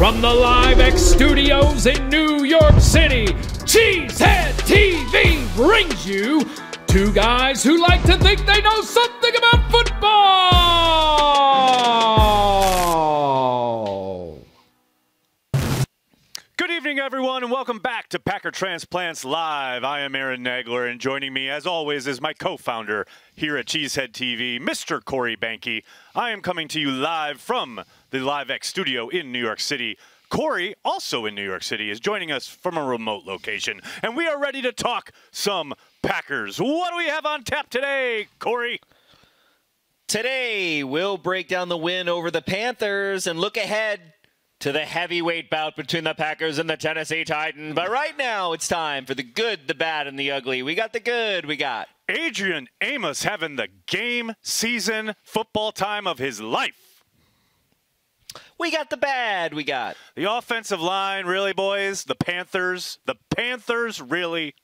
From the Live X studios in New York City, Cheesehead TV brings you two guys who like to think they know something about football. Good evening, everyone, and welcome back to Packer Transplants Live. I am Aaron Nagler, and joining me, as always, is my co founder here at Cheesehead TV, Mr. Corey Behnke. I am coming to you live from the Live X studio in New York City. Corey, also in New York City, is joining us from a remote location, and we are ready to talk some Packers. What do we have on tap today, Corey? Today, we'll break down the win over the Panthers and look ahead to the heavyweight bout between the Packers and the Tennessee Titans. But right now, it's time for the good, the bad, and the ugly. We got the good, we got. Adrian Amos having the game, season, football time of his life. We got the bad, we got. The offensive line, really, boys? The Panthers. The Panthers, really?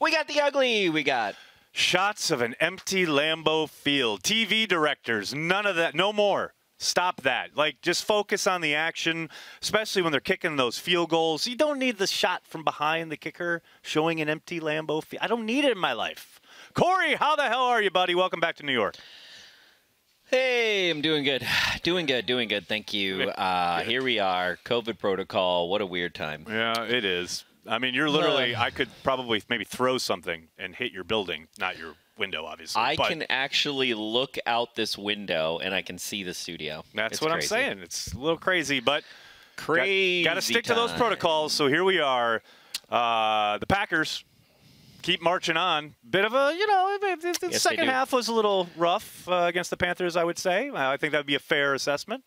We got the ugly, we got. Shots of an empty Lambeau field. TV directors, none of that. No more. Stop that. Like, just focus on the action, especially when they're kicking those field goals. You don't need the shot from behind the kicker showing an empty Lambeau field. I don't need it in my life. Corey, how the hell are you, buddy? Welcome back to New York. Hey, I'm doing good. Doing good, doing good. Thank you. Uh, here we are. COVID protocol. What a weird time. Yeah, it is. I mean, you're literally, I could probably maybe throw something and hit your building, not your window, obviously. I can actually look out this window and I can see the studio. That's It's what crazy. I'm saying. It's a little crazy, but Crazy. Got to stick to those protocols. So here we are. Uh, the Packers keep marching on. Bit of a, you know, the, the- the Yes, second half was a little rough uh, against the Panthers. I would say. Uh, I think that would be a fair assessment.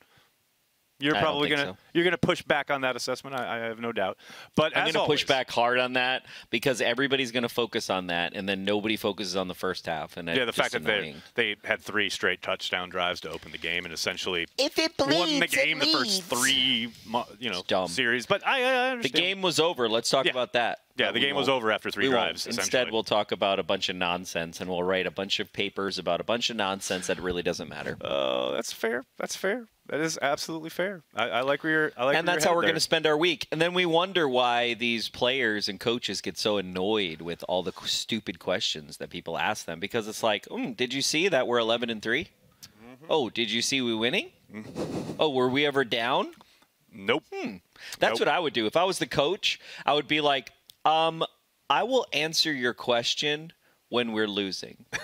You're I probably gonna so. you're gonna push back on that assessment. I, I have no doubt. But I'm going to push back hard on that because everybody's going to focus on that, and then nobody focuses on the first half. And Yeah, the fact that they annoying. they had three straight touchdown drives to open the game and essentially If it won the game it the first three you know dumb. series. But I, I the game was over. Let's talk Yeah. about that. Yeah, the game was over after three drives. Instead, we'll talk about a bunch of nonsense, and we'll write a bunch of papers about a bunch of nonsense that really doesn't matter. Oh, that's fair. That's fair. That is absolutely fair. I, I like where you're. I like and that's how we're going to spend our week. And then we wonder why these players and coaches get so annoyed with all the stupid questions that people ask them because it's like, mm, did you see that we're 11 and 3? Mm-hmm. Oh, did you see we winning? Oh, were we ever down? Nope. That's Nope. what I would do. If I was the coach, I would be like, um, I will answer your question when we're losing.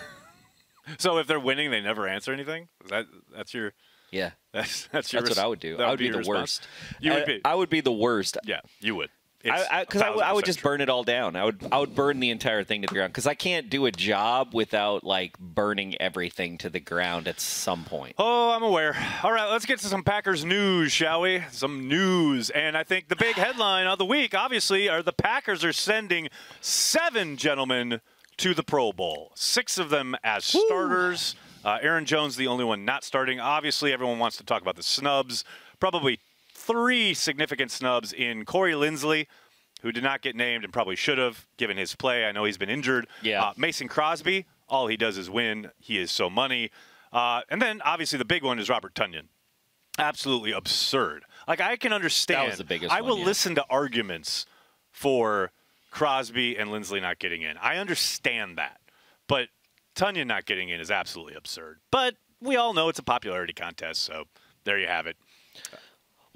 So if they're winning, they never answer anything. Is that that's your Yeah. that's that's your. That's what I would do. I would be your the response? worst. You would I- be. I would be the worst. yeah, you would. Because I, would- I thousand would just burn it all down. I would I would burn the entire thing to the ground because I can't do a job without like burning everything to the ground at some point. Oh, I'm aware. All right, let's get to some Packers news, shall we? Some news. And I think the big headline of the week, obviously, are the Packers are sending seven gentlemen to the Pro Bowl. Six of them as starters. Uh, Aaron Jones, the only one not starting. Obviously, everyone wants to talk about the snubs. Probably three significant snubs in Corey Linsley, who did not get named and probably should have given his play. I know he's been injured. Yeah. Uh, Mason Crosby, all he does is win. He is so money. Uh, and then obviously the big one is Robert Tonyan. Absolutely absurd. Like I can understand. That was the biggest I one, will yeah. listen to arguments for Crosby and Linsley not getting in. I understand that, but Tonyan not getting in is absolutely absurd. But we all know it's a popularity contest, so there you have it.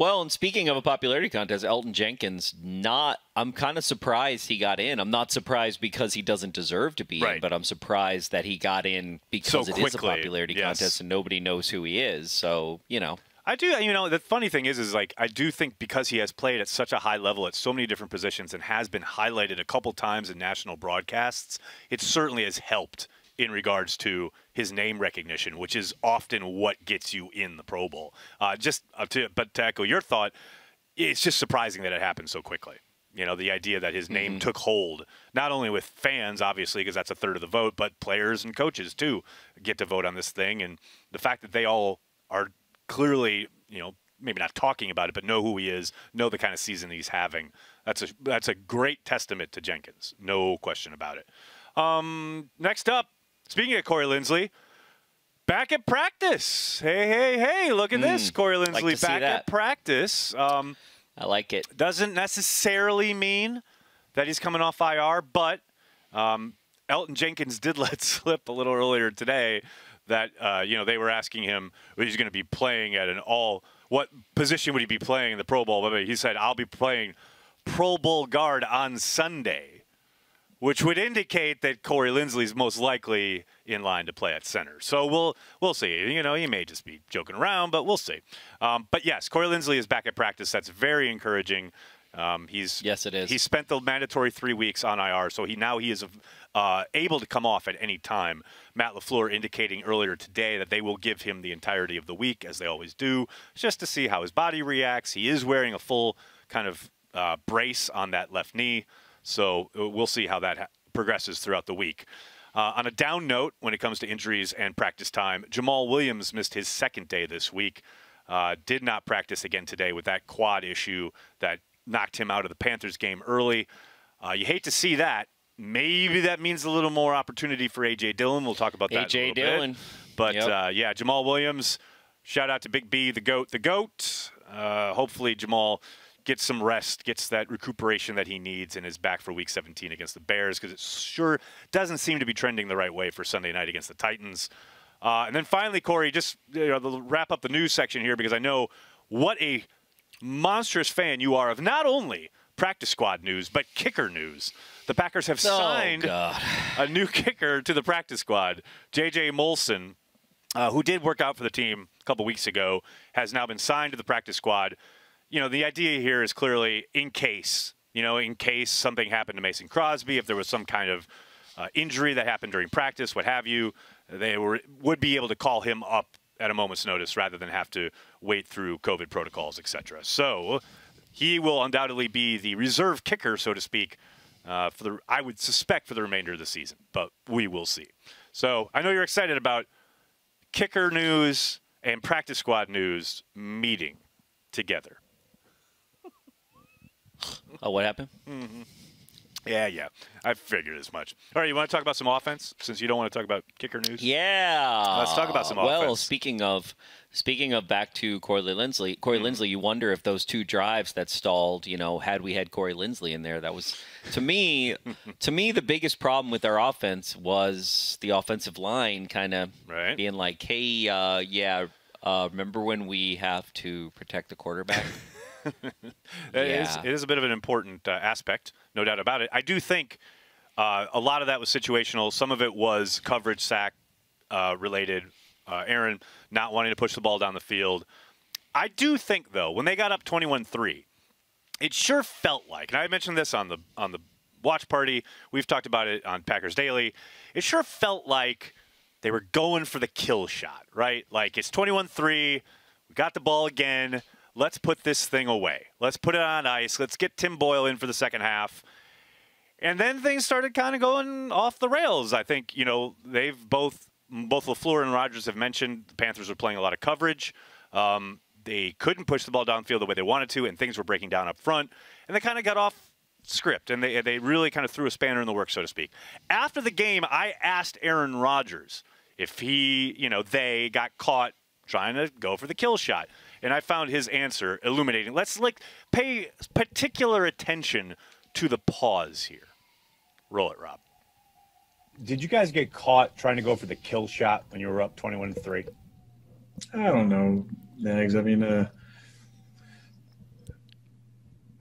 Well, and speaking of a popularity contest, Elgton Jenkins not. I'm kind of surprised he got in. I'm not surprised because he doesn't deserve to be in, but I'm surprised that he got in because So it is a popularity yes. contest and nobody knows who he is. So you know, I do, you know, the funny thing is, is like I do think because he has played at such a high level at so many different positions and has been highlighted a couple times in national broadcasts, it certainly has helped in regards to his name recognition, which is often what gets you in the Pro Bowl. Uh, just uh, to, but to echo your thought, it's just surprising that it happened so quickly. You know, the idea that his name took hold, not only with fans, obviously, because that's a third of the vote, but players and coaches too get to vote on this thing. And the fact that they all are clearly, you know, maybe not talking about it, but know who he is, know the kind of season he's having. That's a that's a great testament to Jenkins, no question about it. Um, next up, speaking of Corey Linsley, back at practice. Hey, hey, hey! Look at this, Corey like to see back at practice. Um, I like it. doesn't necessarily mean that he's coming off IR, but um, Elgton Jenkins did let slip a little earlier today that uh, you know they were asking him well, he's going to be playing at an all what position would he be playing in the Pro Bowl? But he said I'll be playing Pro Bowl guard on Sunday, which would indicate that Corey Linsley's most likely in line to play at center. So we'll we'll see. You know, he may just be joking around, but we'll see. Um, but yes, Corey Linsley is back at practice. That's very encouraging. Um, he's Yes, it is. He spent the mandatory three weeks on IR, so he now he is uh, able to come off at any time. Matt Lafleur indicating earlier today that they will give him the entirety of the week, as they always do, just to see how his body reacts. He is wearing a full kind of uh, brace on that left knee, so uh, we'll see how that ha- progresses throughout the week. Uh, on a down note, when it comes to injuries and practice time, Jamaal Williams missed his second day this week. Uh, did not practice again today with that quad issue that knocked him out of the Panthers game early. Uh, you hate to see that. Maybe that means a little more opportunity for AJ Dillon. We'll talk about that. A.J. little bit. Dillon. But Yep. uh, yeah, Jamaal Williams. Shout out to Big B, the goat, the goat. Uh, hopefully Jamaal gets some rest, gets that recuperation that he needs, and is back for Week 17 against the Bears because it sure doesn't seem to be trending the right way for Sunday night against the Titans. Uh, and then finally, Corey, just you know, wrap up the news section here because I know what a monstrous fan you are of not only practice squad news but kicker news. The Packers have signed Oh, a new kicker to the practice squad, J.J. Molson, uh, who did work out for the team a couple weeks ago, has now been signed to the practice squad. You know, the idea here is clearly in case, you know, in case something happened to Mason Crosby, if there was some kind of uh, injury that happened during practice, what have you, they were would be able to call him up at a moment's notice rather than have to wait through COVID protocols, etc. So he will undoubtedly be the reserve kicker, so to speak, uh, for the I would suspect for the remainder of the season, but we will see. So I know you're excited about kicker news and practice squad news meeting together. Oh, what happened? Yeah, yeah, I figured as much. All right, you want to talk about some offense since you don't want to talk about kicker news? Yeah. Let's talk about some Well, offense. Well, speaking of speaking of back to Corey Linsley, Corey Mm-hmm. Linsley, you wonder if those two drives that stalled, you know, had we had Corey Linsley in there, that was to me to me the biggest problem with our offense was the offensive line kind of Right. being like, "Hey, uh, yeah, uh, remember when we have to protect the quarterback?" It is- Yeah. it is a bit of an important uh, aspect, no doubt about it. I do think uh, a lot of that was situational. Some of it was coverage sack uh, related. Uh, Aaron not wanting to push the ball down the field. I do think though, when they got up 21-3, it sure felt like, and I mentioned this on the on the watch party. We've talked about it on Packers Daily. It sure felt like they were going for the kill shot, right? Like it's 21-3. We got the ball again. Let's put this thing away. Let's put it on ice. Let's get Tim Boyle in for the second half. And then things started kind of going off the rails. I think, you know, they've both both LaFleur and Rodgers have mentioned the Panthers were playing a lot of coverage. Um, they couldn't push the ball downfield the way they wanted to, and things were breaking down up front. And they kind of got off script, and they they really kind of threw a spanner in the works, so to speak. After the game, I asked Aaron Rodgers if he, you know, they got caught trying to go for the kill shot, and I found his answer illuminating. Let's like pay particular attention to the pause here. Roll it, Rob. Did you guys get caught trying to go for the kill shot when you were up 21 3? I don't know, Nags. I mean, uh,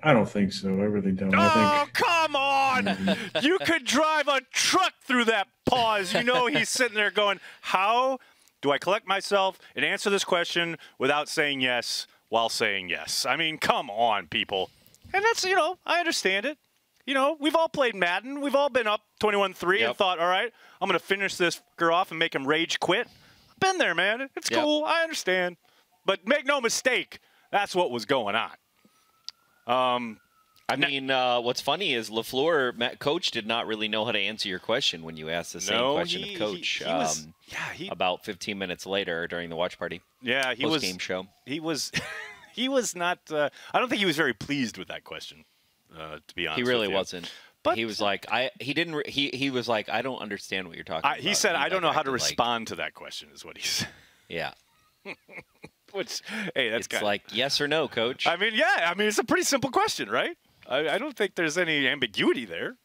I don't think so. I really don't. I Oh, think come on! you could drive a truck through that pause. You know he's sitting there going, How do I collect myself and answer this question without saying yes while saying yes? I mean, come on, people. And that's, you know, I understand it. You know, we've all played Madden. We've all been up 21 3 and thought, all right, I'm going to finish this fucker off and make him rage quit. Been there, man. It's Yep. cool. I understand. But make no mistake, that's what was going on. Um, I mean, uh, what's funny is Lafleur, Matt, coach, did not really know how to answer your question when you asked the same no, question he, of coach. He, he was, um, yeah, he, about 15 minutes later during the watch party yeah, he was. game show. He was. he was not. Uh, I don't think he was very pleased with that question. Uh, to be honest, He really wasn't. But he was like, I he didn't re- he he was like, I don't understand what you're talking I, about. he said, "I don't know how to like- respond to that question." Is what he said. yeah, Which, hey, that's it's kinda- like yes or no, coach. I mean, yeah. I mean, it's a pretty simple question, right? I, I don't think there's any ambiguity there.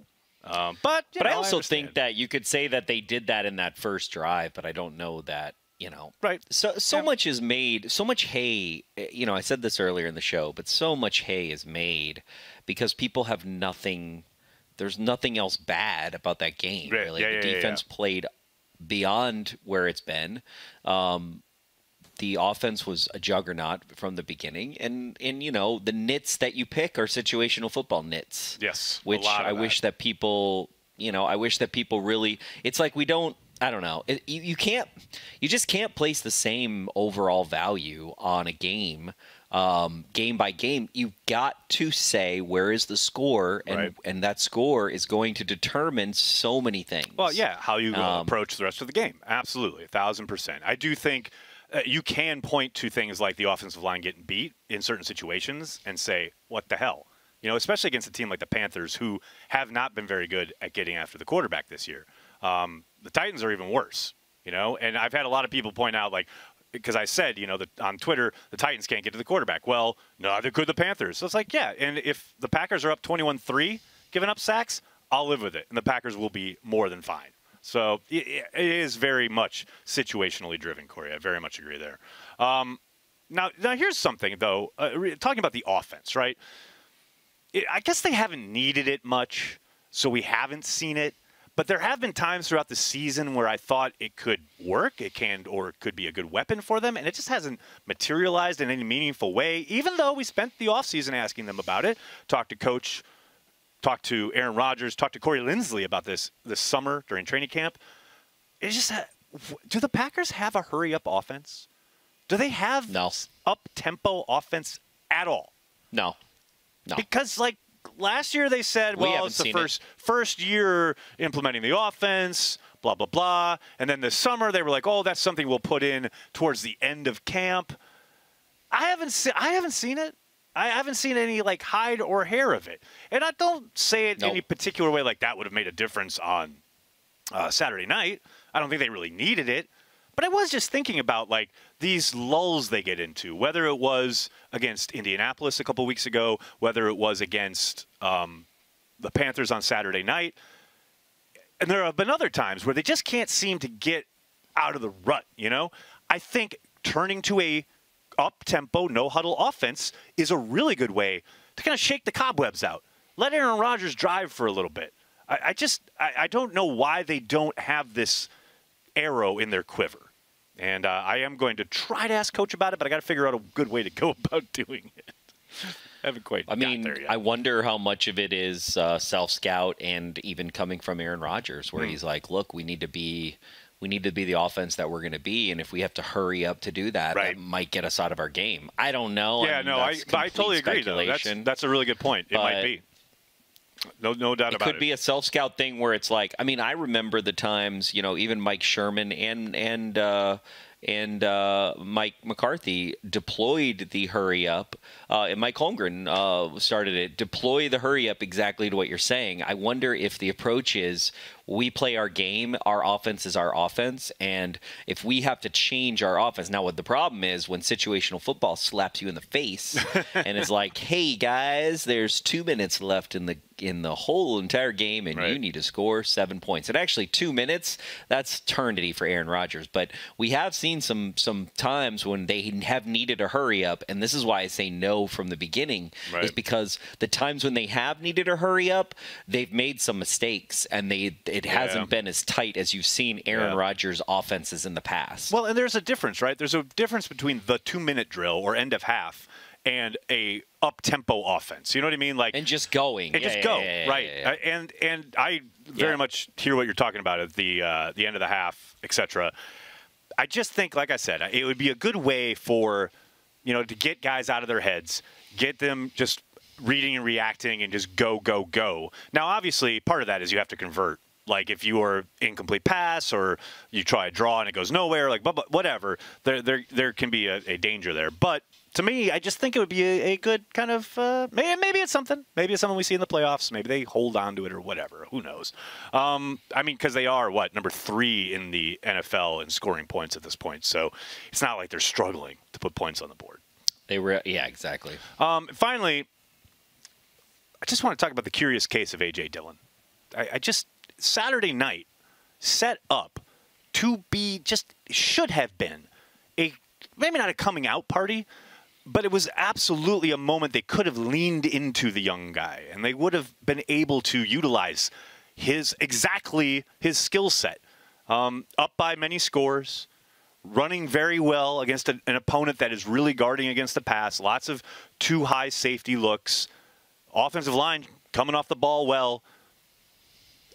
Um, but but I also understand. think that you could say that they did that in that first drive, but I don't know that you know. right. So so Yeah. much is made, so much hay. eh, You know, I said this earlier in the show, but so much hay is made because people have nothing. There's nothing else bad about that game. Right. Really, Yeah, the yeah, defense played beyond where it's been. Um, the offense was a juggernaut from the beginning, and and you know the nits that you pick are situational football nits Yes, which I that. wish that people, you know, I wish that people really. It's like we don't. I don't know. It, you, you can't. You just can't place the same overall value on a game, um, game by game. You've got to say where is the score, and Right. and that score is going to determine so many things. Well, yeah, how you Um, approach the rest of the game. Absolutely, a thousand percent. I do think uh, you can point to things like the offensive line getting beat in certain situations and say, "What the hell?" You know, especially against a team like the Panthers, who have not been very good at getting after the quarterback this year. Um, the Titans are even worse. You know, and I've had a lot of people point out like. Because I said, you know, on Twitter, the Titans can't get to the quarterback. Well, neither could the Panthers. So it's like, yeah. And if the Packers are up 21 3, giving up sacks, I'll live with it. And the Packers will be more than fine. So it, it is very much situationally driven, Corey. I very much agree there. Um, now, now here's something though. Uh, talking about the offense, right? It, I guess they haven't needed it much, so we haven't seen it. But there have been times throughout the season where I thought it could work, it can, or it could be a good weapon for them, and it just hasn't materialized in any meaningful way. Even though we spent the offseason asking them about it, talked to Coach talked to Aaron Rodgers, talked to Corey Linsley about this this summer during training camp. It's just that, do the Packers have a hurry up offense? Do they have No. up tempo offense at all? no, no. Because like last year they said, well, haven't it's the seen it. first first year implementing the offense, blah blah blah. And then this summer they were like, oh, that's something we'll put in towards the end of camp. I haven't seen I haven't seen it. I haven't seen any like hide or hair of it. And I don't say it Nope. any particular way like that would have made a difference on uh, Saturday night. I don't think they really needed it. But I was just thinking about like these lulls they get into, whether it was against Indianapolis a couple weeks ago, whether it was against um, the Panthers on Saturday night. And there have been other times where they just can't seem to get out of the rut, you know? I think turning to a up-tempo, no-huddle offense is a really good way to kind of shake the cobwebs out. Let Aaron Rodgers drive for a little bit. I, I just I, I don't know why they don't have this arrow in their quiver. And uh, I am going to try to ask coach about it, but I got to figure out a good way to go about doing it. I haven't quite. I mean, there yet. I wonder how much of it is uh, self scout and even coming from Aaron Rodgers, where he's like, "Look, we need to be, we need to be the offense that we're going to be, and if we have to hurry up to do that, Right. that might get us out of our game." I don't know. yeah, mean, no, I, but I totally agree. Though that's that's a really good point. It might be. No, no doubt it about could it. Could be a self scout thing where it's like I mean I remember the times you know even Mike Sherman and and uh, and uh, Mike McCarthy deployed the hurry up uh, and Mike Holmgren uh, started it deploy the hurry up exactly to what you're saying. I wonder if the approach is we play our game, our offense is our offense, and if we have to change our offense now, what the problem is when situational football slaps you in the face and is like, "Hey guys, there's two minutes left in the in the whole entire game, and you need to score seven points." And actually, two minutes that's eternity for Aaron Rodgers. But we have seen some some times when they have needed a hurry up, and this is why I say no from the beginning, is because the times when they have needed a hurry up, they've made some mistakes, and they it hasn't Yeah. been as tight as you've seen Aaron Yeah. Rodgers' offenses in the past. Well, and there's a difference, right? There's a difference between the two minute drill or end of half and a up tempo offense. You know what I mean? Like and just going, and Yeah, just go yeah, yeah, right. And and I very much hear what you're talking about at the uh, the end of the half, etc. I just think, like I said, it would be a good way for you know to get guys out of their heads, get them just reading and reacting, and just go go go. Now, obviously, part of that is you have to convert Like if you are incomplete pass or you try a draw and it goes nowhere, like but, but whatever, there there there can be a, a danger there. But to me, I just think it would be a, a good kind of uh, maybe, maybe it's something. Maybe it's something we see in the playoffs. Maybe they hold on to it or whatever. Who knows? Um, I mean, because they are what number three in the NFL in scoring points at this point, so it's not like they're struggling to put points on the board. They were, yeah, exactly. Um, finally, I just want to talk about the curious case of AJ Dillon. I, I just Saturday night set up to be just should have been a maybe not a coming out party, but it was absolutely a moment they could have leaned into the young guy and they would have been able to utilize his exactly his skill set. Um, up by many scores, running very well against an opponent that is really guarding against the pass. Lots of two high safety looks. Offensive line coming off the ball well.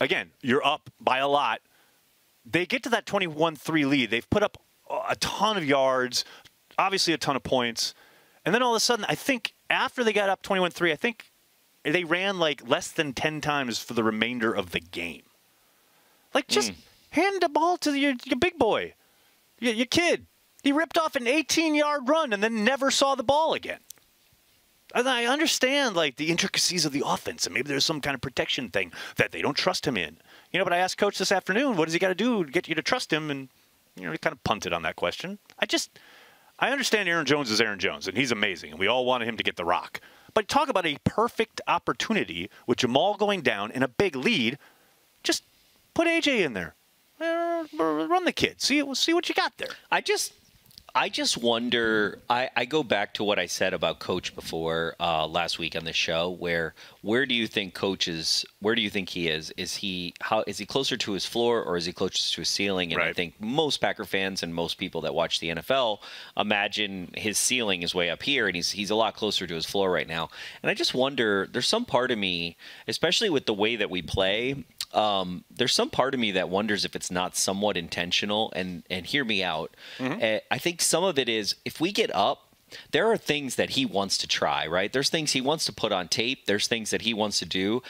Again, you're up by a lot. They get to that 21 3 lead. They've put up a ton of yards, obviously a ton of points. And then all of a sudden, I think after they got up 21 3, I think they ran like less than 10 times for the remainder of the game. Like, just mm. hand the ball to your, your big boy, your, your kid. He ripped off an 18 yard run and then never saw the ball again. And I understand like the intricacies of the offense, and maybe there's some kind of protection thing that they don't trust him in. You know, but I asked coach this afternoon, what does he got to do to get you to trust him? And you know, he kind of punted on that question. I just, I understand Aaron Jones is Aaron Jones, and he's amazing, and we all wanted him to get the rock. But talk about a perfect opportunity with Jamaal going down in a big lead. Just put AJ in there. Uh, run the kid. See, see what you got there. I just I just wonder. I, I, go back to what I said about Coach before uh, last week on the show. Where where do you think Coach is? Where do you think he is? Is he how is he closer to his floor or is he closer to his ceiling? And right. I think most Packer fans and most people that watch the NFL imagine his ceiling is way up here, and he's he's a lot closer to his floor right now. And I just wonder. There's some part of me, especially with the way that we play, um, there's some part of me that wonders if it's not somewhat intentional. And and hear me out. Mm-hmm. Uh, I think some of it is if we get up. There are things that he wants to try, right? There's things he wants to put on tape. There's things that he wants to do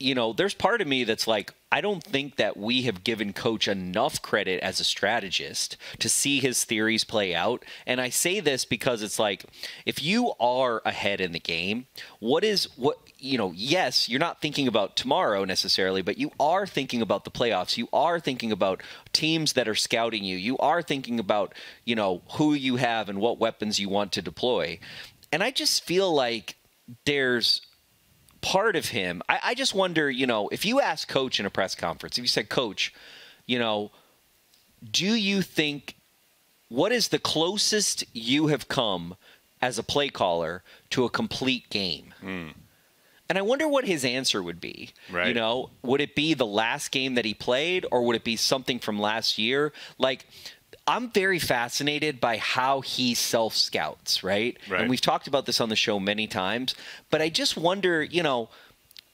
you know, there's part of me that's like, I don't think that we have given coach enough credit as a strategist to see his theories play out. And I say this because it's like, if you are ahead in the game, what is what you know, yes, you're not thinking about tomorrow necessarily, but you are thinking about the playoffs. You are thinking about teams that are scouting you. You are thinking about, you know, who you have and what weapons you want to deploy. And I just feel like there's part of him. I, I just wonder, you know, if you ask coach in a press conference, if you said, Coach, you know, do you think what is the closest you have come as a play caller to a complete game? Mm. And I wonder what his answer would be. Right. You know, would it be the last game that he played or would it be something from last year? Like, I'm very fascinated by how he self scouts, right? right? And we've talked about this on the show many times, but I just wonder, you know,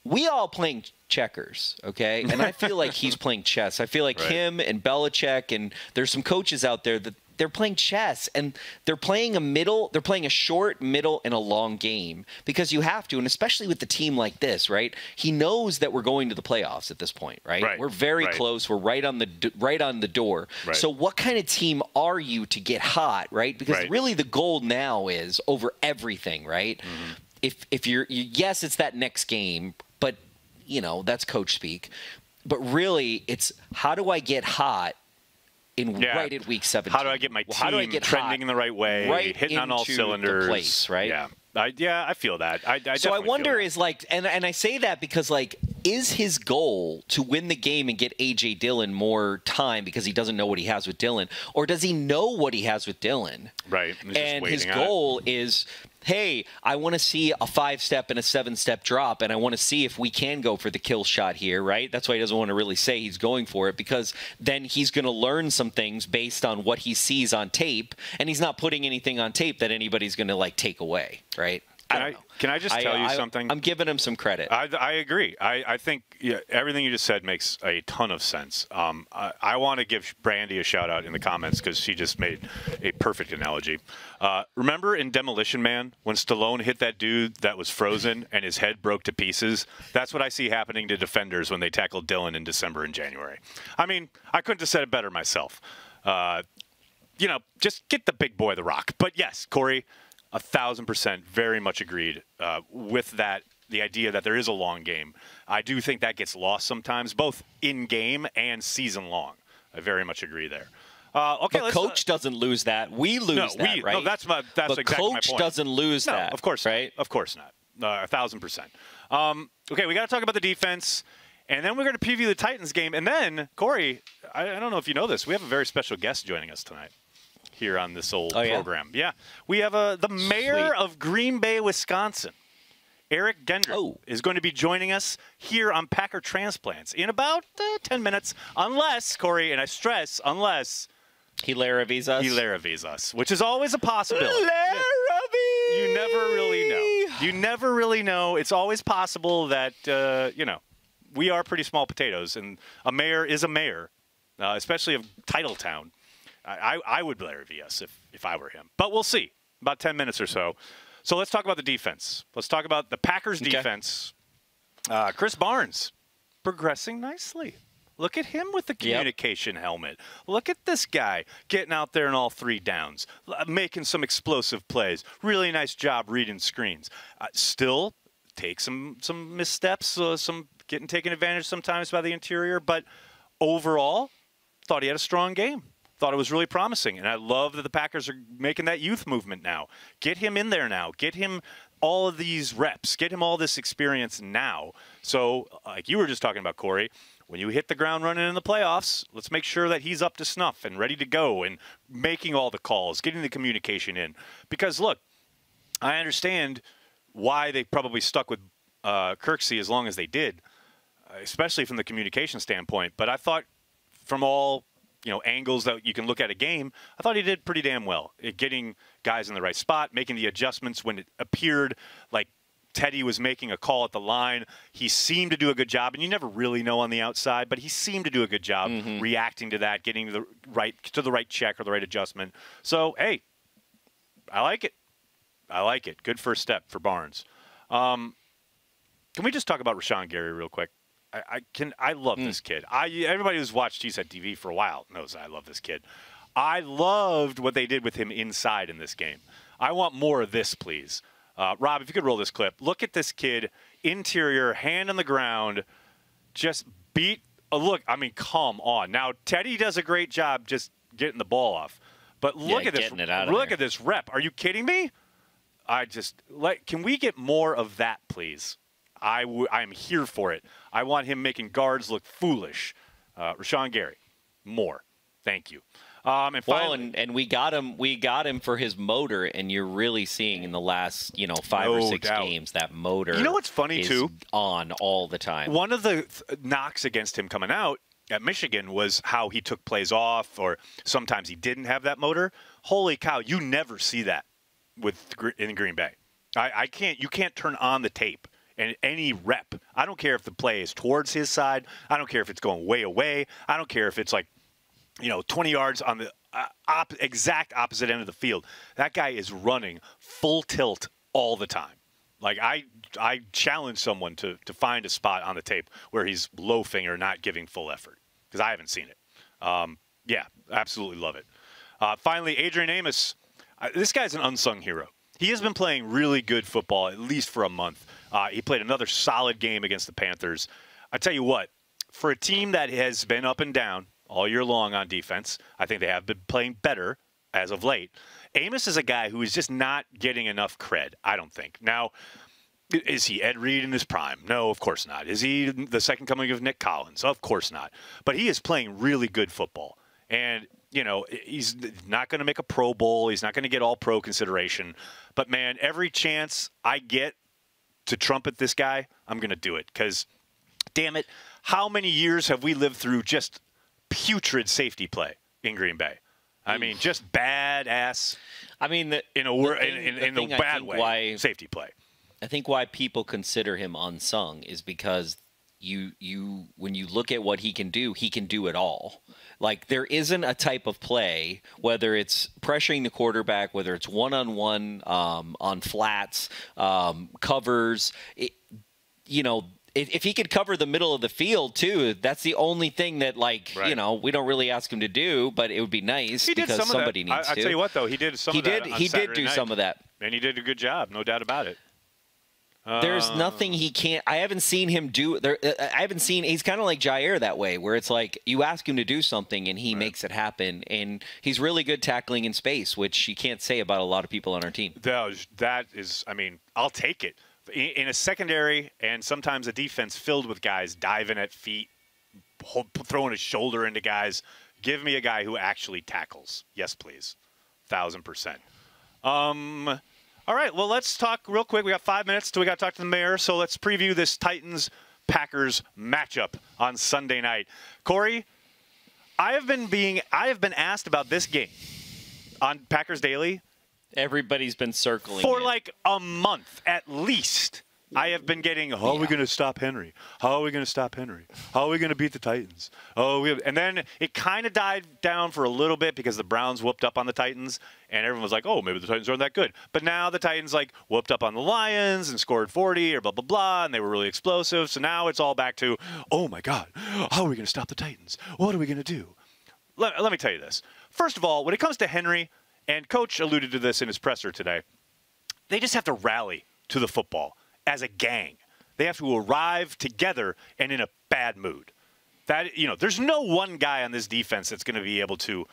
we all playing checkers, okay? And I feel like he's playing chess. I feel like right. him and Belichick and there's some coaches out there that they're playing chess and they're playing a middle they're playing a short middle and a long game because you have to and especially with the team like this right he knows that we're going to the playoffs at this point right, right. we're very right. close we're right on the right on the door right. so what kind of team are you to get hot right because really the goal now is over everything right mm-hmm. if if you're you, yes it's that next game but you know that's coach speak but really it's how do i get hot in yeah. right at week 17. How do I get my well, team get trending in the right way, right hitting on all cylinders? place, right? Yeah. I, yeah, I feel that. I, I so I wonder is like, and and I say that because like, is his goal to win the game and get AJ Dillon more time because he doesn't know what he has with Dillon, or does he know what he has with Dillon? Right. And his goal is hey, I want to see a five step and a seven step drop, and I want to see if we can go for the kill shot here, right? That's why he doesn't want to really say he's going for it because then he's going to learn some things based on what he sees on tape, and he's not putting anything on tape that anybody's going to like take away, right? Can I I, don't know. can I just tell you I- something? I'm giving him some credit. I, I agree. I, I think yeah, everything you just said makes a ton of sense. Um, I, I want to give Brandy a shout out in the comments because she just made a perfect analogy. Uh, remember in Demolition Man when Stallone hit that dude that was frozen and his head broke to pieces? That's what I see happening to defenders when they tackle Dillon in December and January. I mean, I couldn't have said it better myself. Uh, you know, just get the big boy the rock. But yes, Corey, a thousand percent, very much agreed uh, with that. The idea that there is a long game, I do think that gets lost sometimes, both in game and season long. I very much agree there. Uh, okay, but coach doesn't lose that. We lose no, that, we, right? no, that's my that's but exactly my coach point. doesn't lose no, that. of course, right? Not. Of course not. Uh, a thousand percent. Um, okay, we got to talk about the defense, and then we're going to preview the Titans game, and then Corey, I, I don't know if you know this, we have a very special guest joining us tonight here on this old Oh, program. Yeah, we have uh, the mayor Sweet. of Green Bay, Wisconsin. Eric Genrich Oh. is going to be joining us here on Packer Transplants in about uh, 10 minutes, unless, Corey, and I stress, unless He Laravies us. he Laravies us, which is always a possibility. Larrabee! You never really know. You never really know. It's always possible that uh, you know we are pretty small potatoes, and a mayor is a mayor, uh, especially of Titletown. I, I, would Larry VS if if I were him, but we'll see. About ten minutes or so. So let's talk about the defense. Let's talk about the Packers' Okay. defense. Uh, Krys Barnes progressing nicely. Look at him with the communication helmet. Look at this guy getting out there in all three downs, making some explosive plays. Really nice job reading screens. Uh, still take some some missteps, uh, some getting taken advantage sometimes by the interior, but overall, thought he had a strong game. Thought it was really promising, and I love that the Packers are making that youth movement now. Get him in there now. Get him all of these reps. Get him all this experience now. So, like you were just talking about, Corey, when you hit the ground running in the playoffs, let's make sure that he's up to snuff and ready to go and making all the calls, getting the communication in. Because look, I understand why they probably stuck with uh, Kirksey as long as they did, especially from the communication standpoint. But I thought, from all you know angles that you can look at a game, I thought he did pretty damn well at getting guys in the right spot, making the adjustments when it appeared like Teddy was making a call at the line. He seemed to do a good job, and you never really know on the outside, but he seemed to do a good job reacting to that, getting the right to the right check or the right adjustment. So hey, I like it. I like it. Good first step for Barnes. Um, can we just talk about Rashan Gary real quick? I, I can. I love this kid. I everybody who's watched Cheesehead TV for a while knows I love this kid. I loved what they did with him inside in this game. I want more of this, please. Uh, Rob, if you could roll this clip. Look at this kid, interior, hand on the ground, just beat. A look, I mean, come on. Now Teddy does a great job just getting the ball off, but look Yeah, at this. Look at this rep. Are you kidding me? I just like. Can we get more of that, please? I w- I'm here for it. I want him making guards look foolish. Uh, Rashan Gary, more. Thank you. Um, and Well, and, and we got him. We got him for his motor, and you're really seeing in the last, you know, five or six doubt. games that motor. You know what's funny, too? On all the time. one of the th- knocks against him coming out at Michigan was how he took plays off, or sometimes he didn't have that motor. Holy cow! You never see that with in Green Bay. I, I can't. You can't turn on the tape and any rep. I don't care if the play is towards his side. I don't care if it's going way away. I don't care if it's like you know, 20 yards on the uh, op- exact opposite end of the field. That guy is running full tilt all the time. Like I, I challenge someone to to find a spot on the tape where he's loafing or not giving full effort because I haven't seen it. Um, yeah, absolutely love it. Uh, finally, Adrian Amos. Uh, this guy's an unsung hero. He has been playing really good football at least for a month. Uh, he played another solid game against the Panthers. I tell you what, for a team that has been up and down all year long on defense, I think they have been playing better as of late. Amos is a guy who is just not getting enough cred, I don't think. Now, is he Ed Reed in his prime? No, of course not. Is he the second coming of Nick Collins? Of course not. But he is playing really good football. And, you know, he's not going to make a Pro Bowl. He's not going to get all pro consideration. But, man, every chance I get to trumpet this guy, I'm going to do it. Because, damn it, how many years have we lived through just putrid safety play in Green Bay? I mean, just bad ass. I mean, the, in a wor- thing- in, in, the in the bad way. why- Safety play. I think why people consider him unsung is because you you when you look at what he can do, he can do it all. Like there isn't a type of play, whether it's pressuring the quarterback, whether it's one on one on flats, um, covers. It, you know, if, if he could cover the middle of the field too, that's the only thing that like you know we don't really ask him to do, but it would be nice He did because some somebody of that. needs I, I to. tell you what, though, he did some he of that did he did do night. some of that. and he did a good job, no doubt about it. There's Uh, nothing he can't. I haven't seen him do. There, uh, I haven't seen. He's kind of like Jaire that way, where it's like you ask him to do something and he makes it happen, and he's really good tackling in space, which you can't say about a lot of people on our team. That, that is, I mean, I'll take it. In, in a secondary and sometimes a defense filled with guys diving at feet, throwing his shoulder into guys, give me a guy who actually tackles. Yes, please. Thousand percent. Um, all right, well, let's talk real quick. We got five minutes till we got to talk to the mayor, so let's preview this Titans Packers matchup on Sunday night. Corey, I have been being I have been asked about this game on Packers Daily Everybody's been circling for it. like a month at least. I have been getting, how are we Yeah. going to stop Henry? How are we going to stop Henry? How are we going to beat the Titans? Oh, we have, and then it kind of died down for a little bit because the Browns whooped up on the Titans, and everyone was like, oh, maybe the Titans aren't that good. But now the Titans like whooped up on the Lions and scored 40 or blah blah blah, and they were really explosive. So now it's all back to, oh my God, how are we going to stop the Titans? What are we going to do? let, let me tell you this. First of all, when it comes to Henry, and Coach alluded to this in his presser today, they just have to rally to the football as a gang. They have to arrive together and in a bad mood. That you know, there's no one guy on this defense that's going to be able to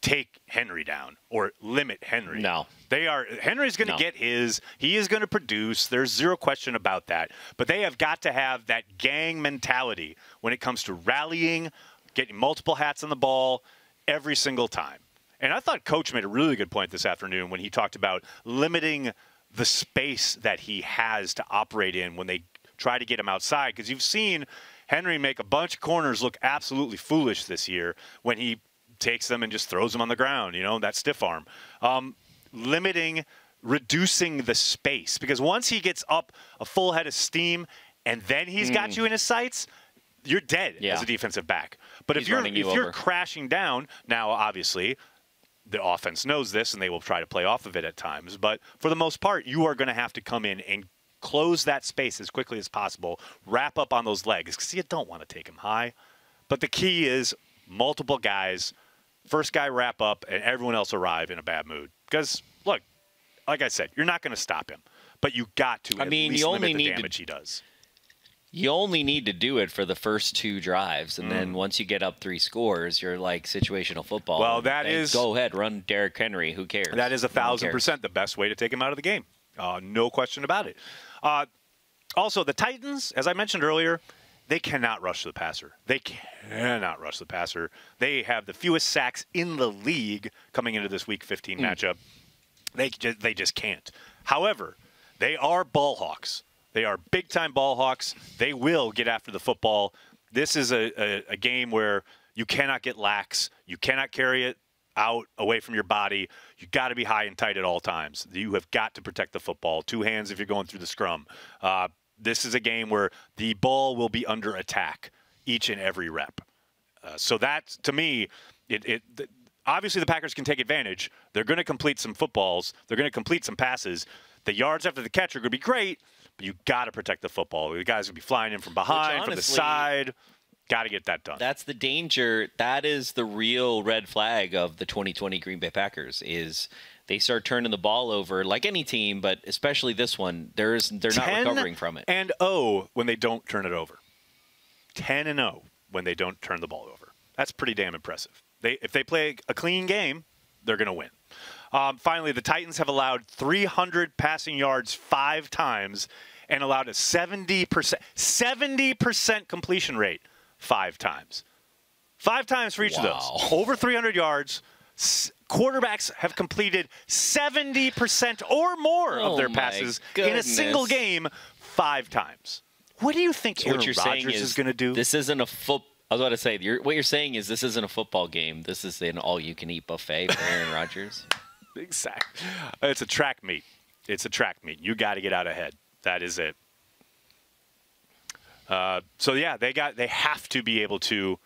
take Henry down or limit Henry. No. They are Henry's going to No. get his. He is going to produce. There's zero question about that. But they have got to have that gang mentality when it comes to rallying, getting multiple hats on the ball every single time. And I thought coach made a really good point this afternoon when he talked about limiting the space that he has to operate in when they try to get him outside because you've seen Henry make a bunch of corners look absolutely foolish this year when he takes them and just throws them on the ground, you know, that stiff arm. Um, limiting, reducing the space because once he gets up a full head of steam and then he's got you in his sights, you're dead Yeah. as a defensive back. But if you're you if you're crashing down, now obviously the offense knows this and they will try to play off of it at times. But for the most part, you are going to have to come in and close that space as quickly as possible, wrap up on those legs because you don't want to take them high. But the key is multiple guys, first guy wrap up, and everyone else arrive in a bad mood. Because look, like I said, you're not going to stop him, but you got to. I at mean, least you limit only the need to- damage he does. You only need to do it for the first two drives, and Mm. then once you get up three scores, you're like situational football. Well, that is- go ahead, run Derrick Henry. Who cares? That is a thousand percent the best way to take him out of the game. Uh, no question about it. Uh, also, the Titans, as I mentioned earlier, they cannot rush the passer. They cannot rush the passer. They have the fewest sacks in the league coming into this Week 15 matchup. They just, they just can't. However, they are ball hawks. They are big time ball hawks. They will get after the football. This is a, a, a game where you cannot get lax. You cannot carry it out away from your body. You got to be high and tight at all times. You have got to protect the football. Two hands if you're going through the scrum. Uh, this is a game where the ball will be under attack each and every rep. Uh, so that, to me, it, it th- obviously the Packers can take advantage. They're going to complete some footballs. They're going to complete some passes. The yards after the catch are going to be great, but you got to protect the football. The guys going to be flying in from behind, from the side. Got to get that done. That's the danger. That is the real red flag of the 2020 Green Bay Packers. Is they start turning the ball over like any team, but especially this one. There's they're not recovering from it. And O when they don't turn it over. 10 and 0 when they don't turn the ball over. That's pretty damn impressive. They if they play a clean game, they're going to win. Um, finally, the Titans have allowed 300 passing yards five times and allowed a 70% 70% completion rate five times. Five times for each Wow. of those. Over 300 yards. S- quarterbacks have completed 70% or more Oh of their my passes in a single game five times. What do you think So Aaron Rodgers is, is going to do? This isn't a foot. I was about to say, you're, what you're saying is this isn't a football game. This is an all-you-can-eat buffet for Aaron Rodgers. Exactly. It's a track meet. It's a track meet. You got to get out ahead. That is it. Uh, so yeah, they got they have to be able to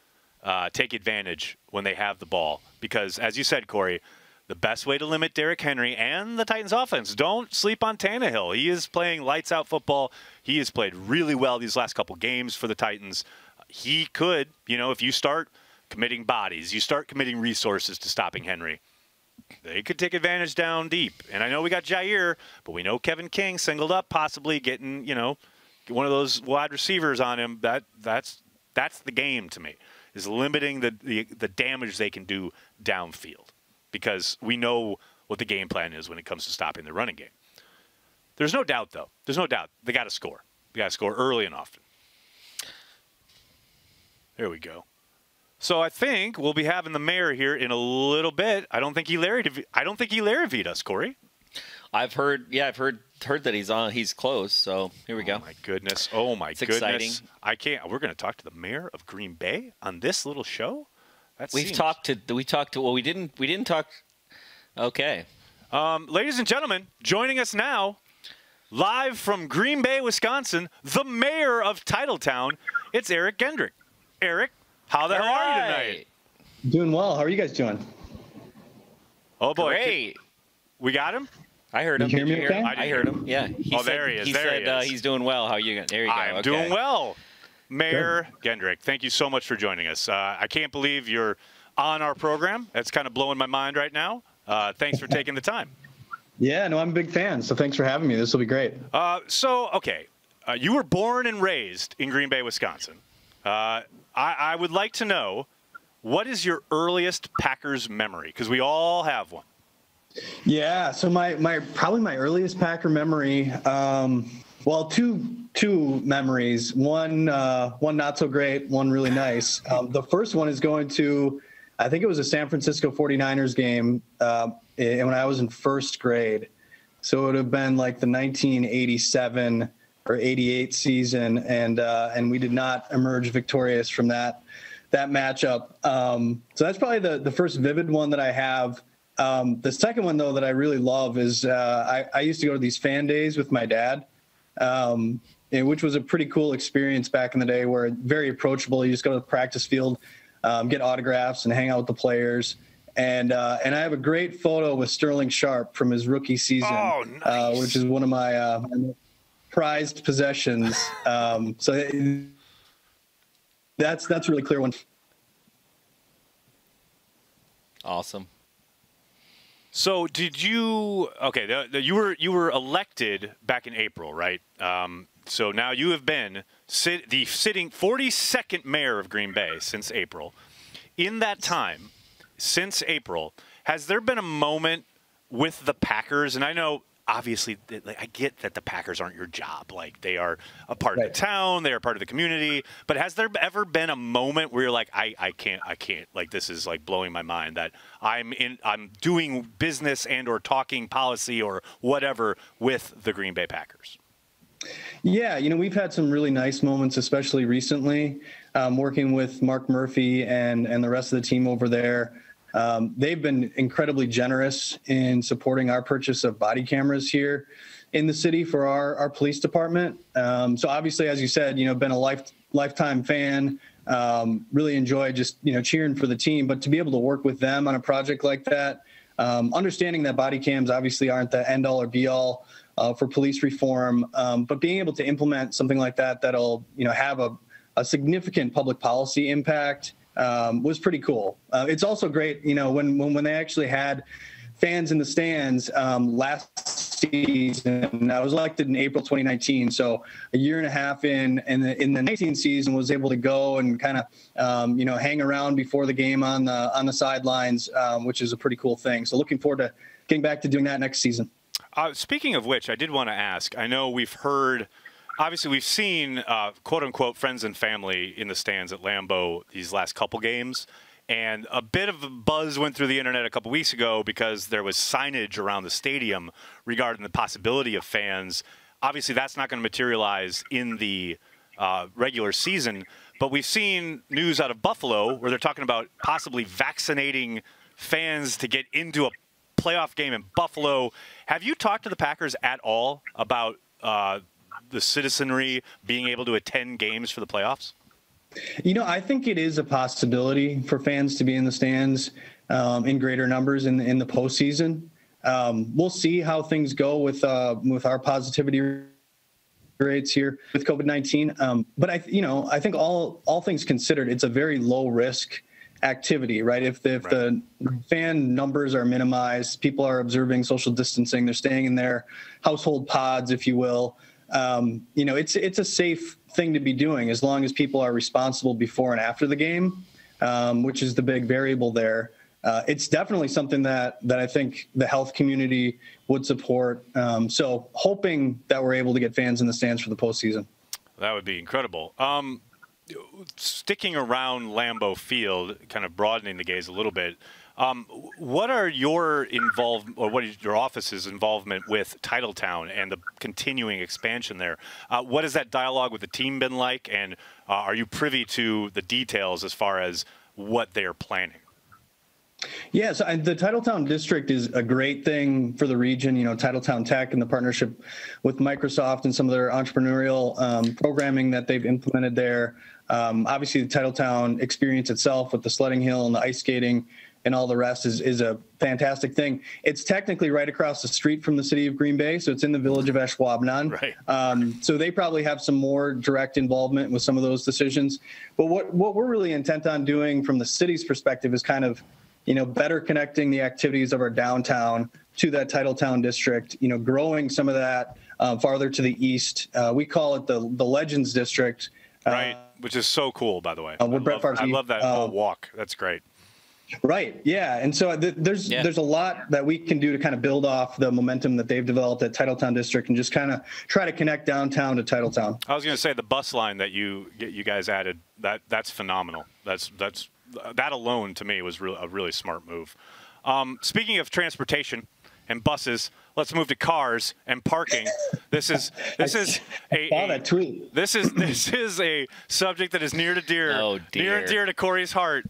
uh, take advantage when they have the ball because, as you said, Corey, the best way to limit Derrick Henry and the Titans' offense. Don't sleep on Tannehill. He is playing lights out football. He has played really well these last couple games for the Titans. He could, you know, if you start committing bodies, you start committing resources to stopping Henry. They could take advantage down deep. And I know we got Jaire, but we know Kevin King singled up, possibly getting, you know, one of those wide receivers on him. That that's that's the game to me. Is limiting the, the, the damage they can do downfield because we know what the game plan is when it comes to stopping the running game. There's no doubt, though. There's no doubt. They got to score. They got to score early and often. There we go. So I think we'll be having the mayor here in a little bit. I don't think he Larry. I don't think he Larry us, Corey. I've heard. Yeah, I've heard heard that he's on. He's close. So here we go. Oh my goodness. Oh my it's goodness. Exciting. I can't. We're going to talk to the mayor of Green Bay on this little show. That We've seems... talked to. We talked to. Well, we didn't. We didn't talk. Okay. Um, ladies and gentlemen, joining us now, live from Green Bay, Wisconsin, the mayor of Titletown. It's Eric Genrich. Eric, how the All hell are you tonight? Doing well. How are you guys doing? Oh boy, great. We got him. I heard him. You hear me you okay? hear I, I heard him. Yeah. He oh, said, there he is. He there said he uh, he's doing well. How are you? There you go. I'm okay. doing well. Mayor Good. Genrich, thank you so much for joining us. Uh, I can't believe you're on our program. That's kind of blowing my mind right now. Uh, thanks for taking the time. Yeah, no, I'm a big fan. So thanks for having me. This will be great. Uh, so, okay, uh, you were born and raised in Green Bay, Wisconsin. I, I would like to know what is your earliest Packers memory? Because we all have one. Yeah, so my my probably my earliest Packer memory. Um, well, two two memories. One uh, one not so great. One really nice. Um, the first one is going to, I think it was a San Francisco 49ers game, uh, when I was in first grade. So it would have been like the 1987 or 88 season, and uh, and we did not emerge victorious from that that matchup. Um, so that's probably the the first vivid one that I have. Um, the second one though that I really love is uh, I, I, used to go to these fan days with my dad, um, and, which was a pretty cool experience back in the day. Where very approachable. You just go to the practice field, um, get autographs, and hang out with the players. And uh, and I have a great photo with Sterling Sharpe from his rookie season, oh, nice. uh, which is one of my, uh, prized possessions. Um, so that's that's a really clear one. Awesome. So did you? Okay, the, the, you were you were elected back in April, right? Um, so now you have been sit, the sitting 42nd mayor of Green Bay since April. In that time, since April, has there been a moment with the Packers? And I know obviously I get that the Packers aren't your job. Like they are a part right. of the town, they are part of the community. But has there ever been a moment where you're like, I, I can't, I can't, like this is like blowing my mind that I'm in, I'm doing business and or talking policy or whatever with the Green Bay Packers? Yeah, you know, we've had some really nice moments, especially recently, um, working with Mark Murphy and and the rest of the team over there. Um, they've been incredibly generous in supporting our purchase of body cameras here in the city for our, our police department. Um, so obviously, as you said, you know, been a life, lifetime fan. Um, really enjoy just you know cheering for the team, but to be able to work with them on a project like that, um, understanding that body cams obviously aren't the end all or be all uh, for police reform, um, but being able to implement something like that that'll you know have a, a significant public policy impact um, was pretty cool. Uh, it's also great, you know, when, when, when they actually had fans in the stands um, last season. I was elected in April 2019, so a year and a half in, and in, in the 19 season was able to go and kind of, um, you know, hang around before the game on the on the sidelines, um, which is a pretty cool thing. So looking forward to getting back to doing that next season. Uh, speaking of which, I did want to ask. I know we've heard obviously we've seen uh, quote unquote friends and family in the stands at Lambeau these last couple games. And a bit of a buzz went through the internet a couple weeks ago because there was signage around the stadium regarding the possibility of fans. Obviously, that's not going to materialize in the uh, regular season. But we've seen news out of Buffalo where they're talking about possibly vaccinating fans to get into a playoff game in Buffalo. Have you talked to the Packers at all about uh, the citizenry being able to attend games for the playoffs? You know, I think it is a possibility for fans to be in the stands um, in greater numbers in in the postseason. Um, we'll see how things go with uh, with our positivity rates here with COVID nineteen. Um, but I, you know, I think all all things considered, it's a very low risk activity, right? If the, if right. the fan numbers are minimized, people are observing social distancing, they're staying in their household pods, if you will. Um, you know, it's it's a safe thing to be doing as long as people are responsible before and after the game, um, which is the big variable there. Uh, it's definitely something that that I think the health community would support. Um, so hoping that we're able to get fans in the stands for the postseason. That would be incredible. Um, sticking around Lambeau Field, kind of broadening the gaze a little bit. Um, what are your involved, or what is your office's involvement with Titletown and the continuing expansion there? Uh, what has that dialogue with the team been like, and uh, are you privy to the details as far as what they are planning? Yeah, so the Titletown district is a great thing for the region. You know, Titletown Tech and the partnership with Microsoft and some of their entrepreneurial um, programming that they've implemented there. Um, obviously, the Titletown experience itself with the sledding hill and the ice skating and all the rest is, is a fantastic thing. It's technically right across the street from the city of Green Bay, so it's in the village of Ashwaubenon. Right. Um, so they probably have some more direct involvement with some of those decisions. But what, what we're really intent on doing from the city's perspective is kind of you know, better connecting the activities of our downtown to that Titletown district, you know, growing some of that uh, farther to the east. Uh, we call it the the Legends District. Uh, right, which is so cool, by the way. Uh, I, love, I love that whole uh, walk. That's great. Right. Yeah. And so th- there's yeah. there's a lot that we can do to kind of build off the momentum that they've developed at Titletown District and just kind of try to connect downtown to Titletown. I was going to say the bus line that you you guys added that that's phenomenal. That's that's that alone to me was re- a really smart move. Um, speaking of transportation and buses, let's move to cars and parking. This is this is a, a tweet. This is this is a subject that is near to dear, oh, near and dear to Corey's heart.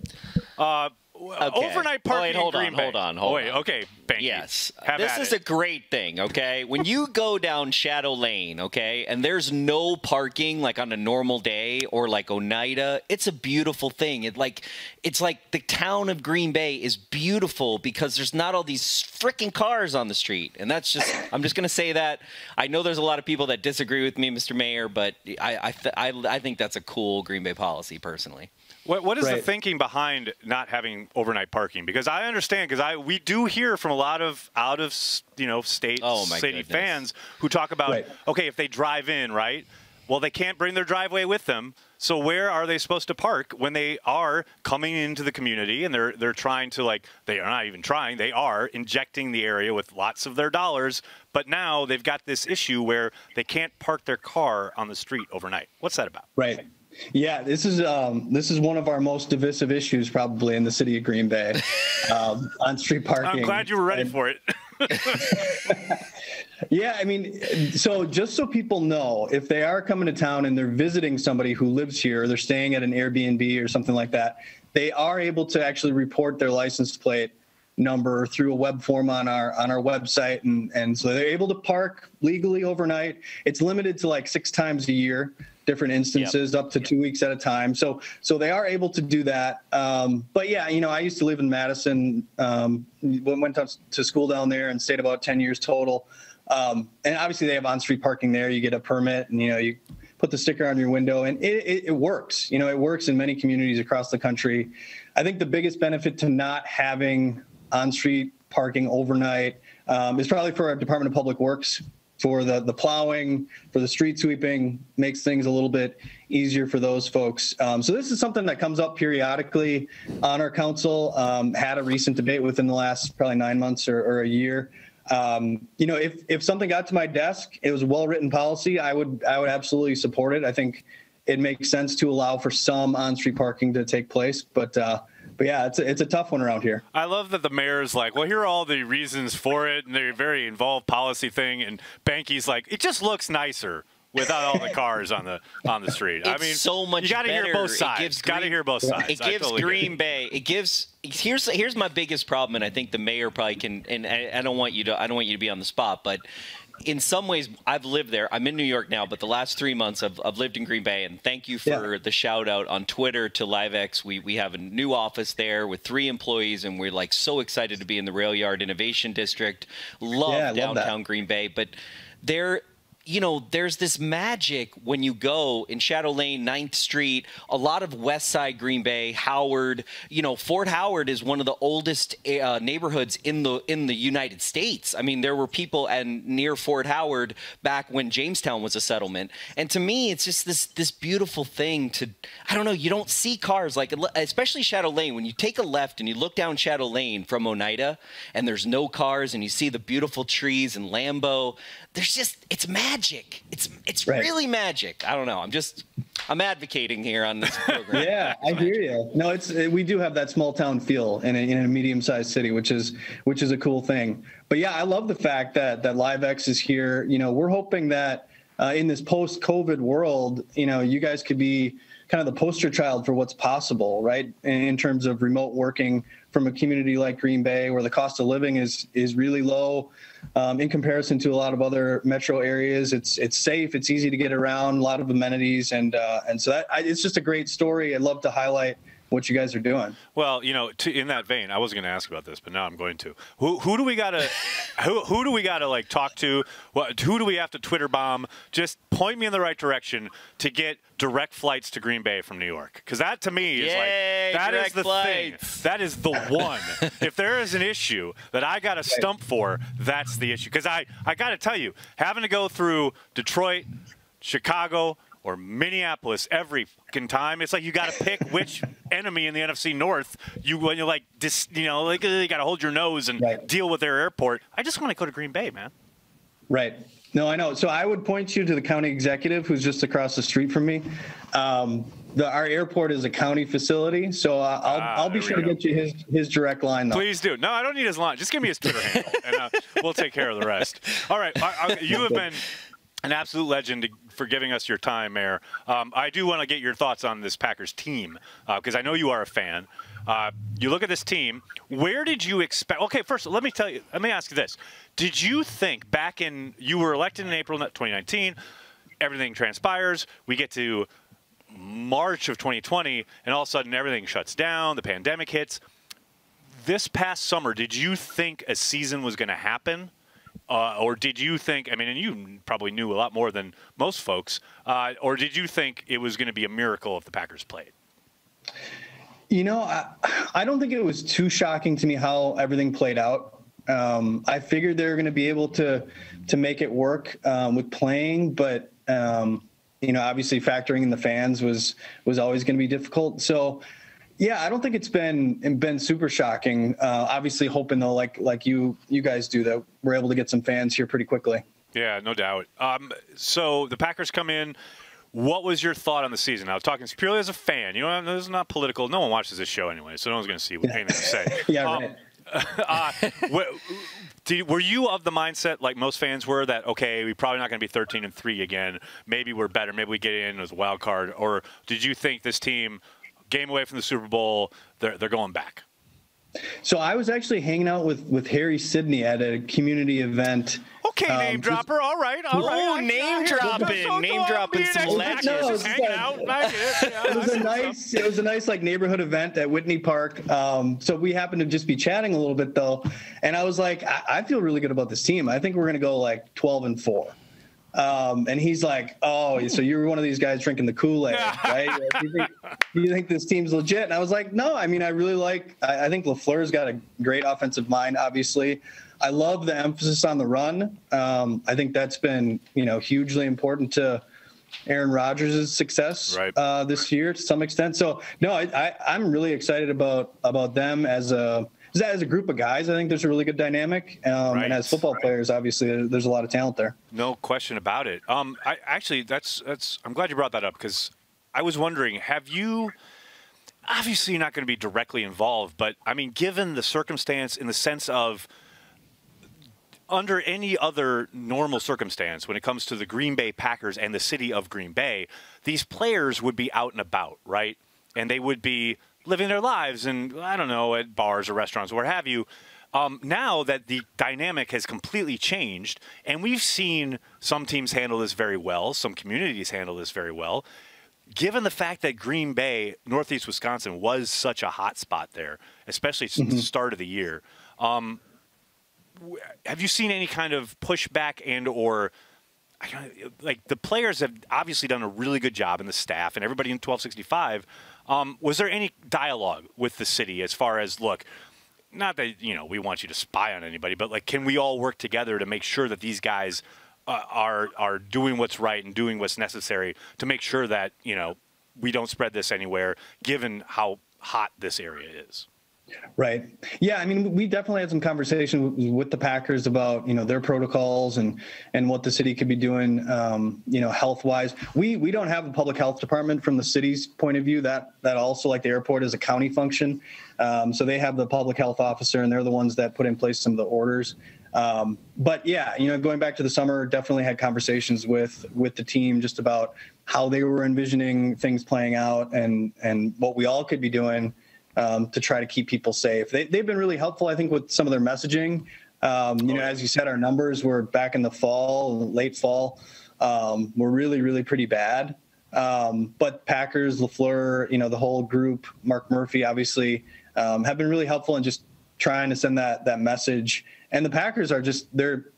Uh, Okay. Overnight parking. Oh, wait, hold on, hold on, hold oh, wait, on. Okay, yes. This is it. a great thing. Okay, when you go down Shadow Lane, okay, and there's no parking like on a normal day or like Oneida, it's a beautiful thing. It like it's like the town of Green Bay is beautiful because there's not all these freaking cars on the street, and that's just. I'm just gonna say that. I know there's a lot of people that disagree with me, Mr. Mayor, but I I, th- I, I think that's a cool Green Bay policy personally. What, what is right. the thinking behind not having overnight parking? Because I understand, because I we do hear from a lot of out of you know state oh, city goodness. fans who talk about right. okay if they drive in right, well they can't bring their driveway with them, so where are they supposed to park when they are coming into the community and they're they're trying to like they are not even trying they are injecting the area with lots of their dollars, but now they've got this issue where they can't park their car on the street overnight. What's that about? Right. Yeah, this is um, this is one of our most divisive issues probably in the city of Green Bay um, on street parking. I'm glad you were ready and, for it. yeah, I mean, so just so people know, if they are coming to town and they're visiting somebody who lives here, they're staying at an Airbnb or something like that, they are able to actually report their license plate number through a web form on our on our website and and so they're able to park legally overnight it's limited to like six times a year different instances yep. up to two weeks at a time. So so they are able to do that. Um, but yeah, you know, I used to live in Madison, um, went to school down there and stayed about 10 years total. Um, and obviously they have on-street parking there. You get a permit and, you know, you put the sticker on your window and it, it, it works. You know, it works in many communities across the country. I think the biggest benefit to not having on-street parking overnight um, is probably for our Department of Public Works for the, the plowing, for the street sweeping, makes things a little bit easier for those folks. Um, so this is something that comes up periodically on our council. Um, had a recent debate within the last probably nine months or, or a year. Um, you know, if if something got to my desk, it was a well written policy. I would I would absolutely support it. I think it makes sense to allow for some on street parking to take place, but. Uh, but yeah, it's a, it's a tough one around here. I love that the mayor's like, well, here are all the reasons for it, and they're very involved policy thing. And Behnke's like, it just looks nicer without all the cars on the on the street. I mean, so much You got to hear both sides. Got to hear both sides. It gives totally Green. Bay. It gives. Here's here's my biggest problem, and I think the mayor probably can. And I, I don't want you to. I don't want you to be on the spot, but in some ways, I've lived there. I'm in New York now, but the last three months, I've, I've lived in Green Bay. And thank you for Yeah. the shout out on Twitter to LiveX. We we have a new office there with three employees, and we're like so excited to be in the Rail Yard Innovation District. Love Yeah, I love downtown Green Bay, but there you know, there's this magic when you go in Shadow Lane, 9th Street, a lot of West Side Green Bay, Howard. You know, Fort Howard is one of the oldest uh, neighborhoods in the in the United States. I mean, there were people and near Fort Howard back when Jamestown was a settlement. And to me, it's just this this beautiful thing to I don't know, you don't see cars like especially Shadow Lane when you take a left and you look down Shadow Lane from Oneida and there's no cars and you see the beautiful trees and Lambeau. There's just it's magic. It's it's Right. really magic. I don't know. I'm just I'm advocating here on this program. Yeah, I hear you. No, it's it, we do have that small town feel in a, in a medium sized city, which is which is a cool thing. But yeah, I love the fact that that LiveX is here. You know, we're hoping that uh, in this post COVID world, you know, you guys could be kind of the poster child for what's possible, right? In, in terms of remote working from a community like Green Bay, where the cost of living is is really low um, in comparison to a lot of other metro areas. It's it's safe, it's easy to get around, a lot of amenities, and uh, and so that I, it's just a great story. I'd love to highlight what you guys are doing. Well, you know, to, in that vein, I wasn't going to ask about this, but now I'm going to. Who who do we got to who who do we got to like talk to? What who do we have to Twitter bomb? Just point me in the right direction to get direct flights to Green Bay from New York. Because that to me is Yay, like that is the flights. thing. That is the one. if there is an issue that I got to stump for, that's the issue. Because I I got to tell you, having to go through Detroit, Chicago. Or Minneapolis every fucking time. It's like you got to pick which enemy in the NFC North you when you're like dis, you know like you got to hold your nose and Right. deal with their airport. I just want to go to Green Bay, man. Right. No, I know. So I would point you to the county executive who's just across the street from me. Um, the, our airport is a county facility, so uh, I'll, Ah, I'll be sure to get you his, his direct line, though. Please do. No, I don't need his line. Just give me his Twitter handle, and uh, we'll take care of the rest. All right. I, I, you have been an absolute legend for giving us your time, Mayor. Um, I do want to get your thoughts on this Packers team because I know you are a fan. Uh, you look at this team. Where did you expect? Okay, first, let me tell you. Let me ask you this: Did you think back in you were elected in April 2019? Everything transpires. We get to March of 2020, and all of a sudden everything shuts down. The pandemic hits this past summer, did you think a season was going to happen? Uh, or did you think, I mean, and you probably knew a lot more than most folks, uh, or did you think it was going to be a miracle if the Packers played? You know, I, I don't think it was too shocking to me how everything played out. Um, I figured they were going to be able to to make it work um, with playing, but um, you know, obviously factoring in the fans was was always going to be difficult. So, yeah, I don't think it's been been super shocking. Uh, obviously, hoping though, like like you you guys do, that we're able to get some fans here pretty quickly. Yeah, no doubt. Um, so the Packers come in. What was your thought on the season? I was talking purely as a fan. You know, this is not political. No one watches this show anyway, so no one's going to see what anything you say. Yeah, Um, right. uh, did, were you of the mindset like most fans were that okay, we're probably not going to be 13 and three again? Maybe we're better. Maybe we get in as a wild card. Or did you think this team, game away from the Super Bowl, they're they're going back? So I was actually hanging out with with Harry Sydney at a community event. Okay, Um, name just- dropper. All right, all Ooh, name dropping, so- name dropping being some extra legends. just No, it's hanging fine. out. It. Yeah, it was I a see nice it was a nice like neighborhood event at Whitney Park. Um, so we happened to just be chatting a little bit though, and I was like, I, I feel really good about this team. I think we're gonna go like twelve and four. Um, and he's like, "Oh, so you're one of these guys drinking the Kool Aid, right? Like, do, you think, do you think this team's legit?" And I was like, "No, I mean, I really like. I, I think LaFleur's got a great offensive mind. Obviously, I love the emphasis on the run. Um, I think that's been, you know, hugely important to Aaron Rodgers' success Right. uh, this year to some extent. So no, I, I, I'm really excited about about them as a as a group of guys. I think there's a really good dynamic, um, Right. and as football players, obviously, there's a lot of talent there. No question about it. Um, I actually, that's that's. I'm glad you brought that up because I was wondering, have you? Obviously, you're not going to be directly involved, but I mean, given the circumstance, in the sense of under any other normal circumstance, when it comes to the Green Bay Packers and the city of Green Bay, these players would be out and about, right? And they would be living their lives and, I don't know, at bars or restaurants where have you. Um, now that the dynamic has completely changed, and we've seen some teams handle this very well, some communities handle this very well, given the fact that Green Bay, Northeast Wisconsin, was such a hot spot there, especially since mm-hmm. the start of the year, um, have you seen any kind of pushback and or like the players have obviously done a really good job in the staff and everybody in 1265 um, was there any dialogue with the city as far as look not that you know we want you to spy on anybody but like can we all work together to make sure that these guys uh, are are doing what's right and doing what's necessary to make sure that you know we don't spread this anywhere given how hot this area is Right. Yeah. I mean, we definitely had some conversation with the Packers about you know their protocols and and what the city could be doing, um, you know, health wise. We we don't have a public health department from the city's point of view. That that also like the airport is a county function, um, so they have the public health officer and they're the ones that put in place some of the orders. Um, but yeah, you know, going back to the summer, definitely had conversations with with the team just about how they were envisioning things playing out and and what we all could be doing um, to try to keep people safe. They, have been really helpful, I think, with some of their messaging. Um, you know, as you said, our numbers were back in the fall, late fall, um, were really, really pretty bad. Um, but Packers, LaFleur, you know, the whole group, Mark Murphy, obviously, um, have been really helpful in just trying to send that that message. And the Packers are just they're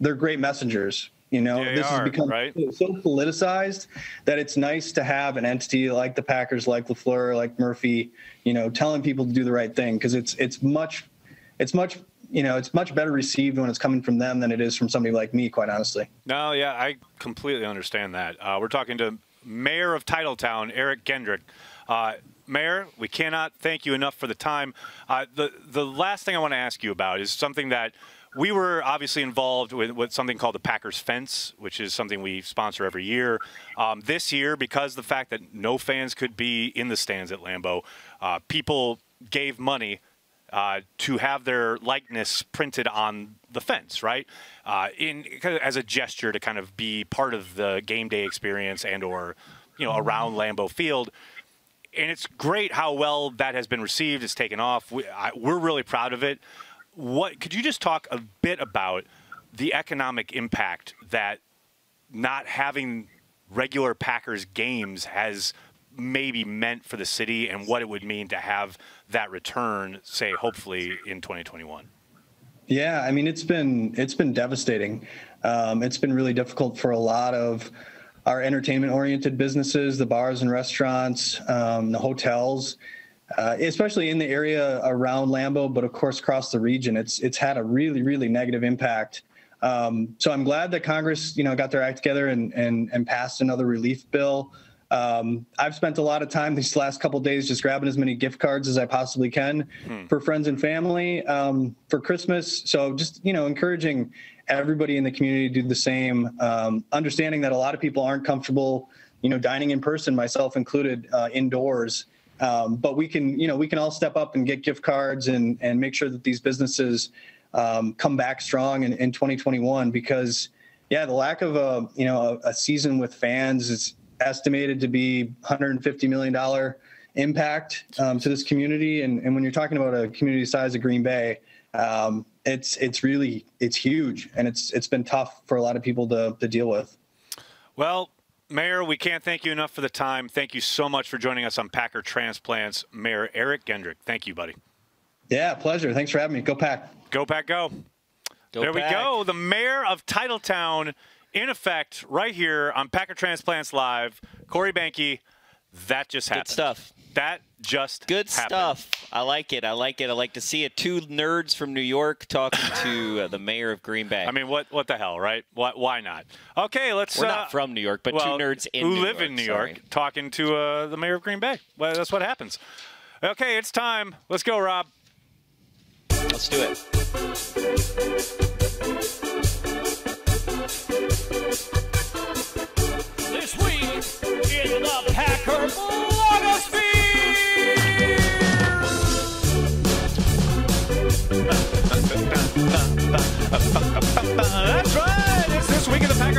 they're great messengers. You know, they this are, has become right? so politicized that it's nice to have an entity like the Packers, like LaFleur, like Murphy, you know, telling people to do the right thing because it's it's much, it's much you know, it's much better received when it's coming from them than it is from somebody like me, quite honestly. No, yeah, I completely understand that. Uh, we're talking to Mayor of Titletown, Eric Genrich. Uh, Mayor, we cannot thank you enough for the time. Uh, the the last thing I want to ask you about is something that we were obviously involved with, with, something called the Packers Fence, which is something we sponsor every year. Um, this year, because the fact that no fans could be in the stands at Lambeau, uh, people gave money uh, to have their likeness printed on the fence, right? Uh, in as a gesture to kind of be part of the game day experience and or you know around Lambeau Field. And it's great how well that has been received. It's taken off. We, we're really proud of it what could you just talk a bit about the economic impact that not having regular Packers games has maybe meant for the city and what it would mean to have that return, say, hopefully in 2021? Yeah, I mean it's been it's been devastating. Um, it's been really difficult for a lot of our entertainment-oriented businesses, the bars and restaurants, um, the hotels uh, especially in the area around Lambeau, but of course across the region, it's it's had a really really negative impact. Um, so I'm glad that Congress, you know, got their act together and and and passed another relief bill. Um, I've spent a lot of time these last couple days just grabbing as many gift cards as I possibly can hmm. for friends and family um, for Christmas. So just you know, encouraging everybody in the community to do the same. Um, understanding that a lot of people aren't comfortable, you know, dining in person, myself included, uh, indoors. Um, but we can, you know, we can all step up and get gift cards and and make sure that these businesses um, come back strong in, in 2021 because, yeah, the lack of a you know a, a season with fans is estimated to be 150 million dollar impact um, to this community. And, and when you're talking about a community size of Green Bay, um, it's it's really it's huge, and it's it's been tough for a lot of people to to deal with. Well, Mayor, we can't thank you enough for the time. Thank you so much for joining us on Packer Transplants. Mayor Eric Genrich, thank you, buddy. Yeah, pleasure. Thanks for having me. Go Pack. Go Pack, go. go there Pack. we go. The mayor of Titletown, in effect, right here on Packer Transplants Live. Corey Behnke, that just happened. Good stuff. That just good happened. stuff. I like it. I like it. I like to see it. Two nerds from New York talking to uh, the mayor of Green Bay. I mean, what what the hell, right? Why, why not? Okay, let's. We're uh, not from New York, but well, two nerds in who New live York, in New sorry. York talking to uh, the mayor of Green Bay. Well, that's what happens. Okay, it's time. Let's go, Rob. Let's do it. This week in the Packer blogosphere.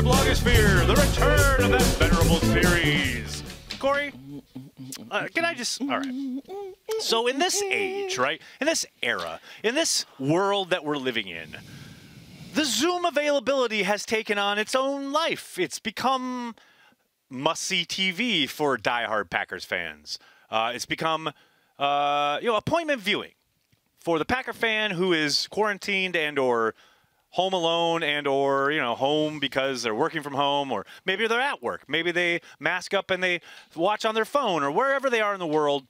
Blogosphere, the return of that venerable series. Corey, uh, can I just. All right. So, in this age, right, in this era, in this world that we're living in, the Zoom availability has taken on its own life. It's become must see TV for diehard Packers fans. Uh, it's become, uh, you know, appointment viewing for the Packer fan who is quarantined and or home alone and or you know home because they're working from home or maybe they're at work. Maybe they mask up and they watch on their phone or wherever they are in the world.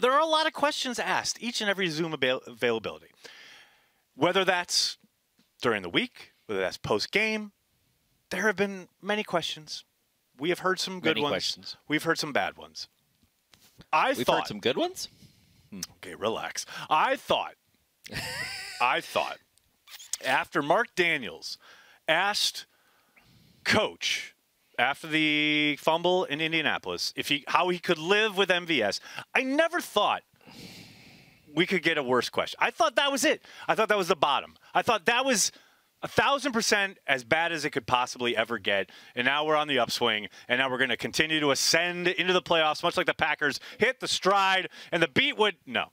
There are a lot of questions asked each and every zoom avail- availability. Whether that's during the week whether that's post game there have been many questions. We have heard some good Many ones. questions. we've heard some bad ones. I We've thought heard some good ones. Okay, relax. I thought, I thought, after Mark Daniels asked Coach after the fumble in Indianapolis if he how he could live with MVS, I never thought we could get a worse question. I thought that was it. I thought that was the bottom. I thought that was a thousand percent as bad as it could possibly ever get. And now we're on the upswing, and now we're going to continue to ascend into the playoffs, much like the Packers hit the stride and the beat would. No,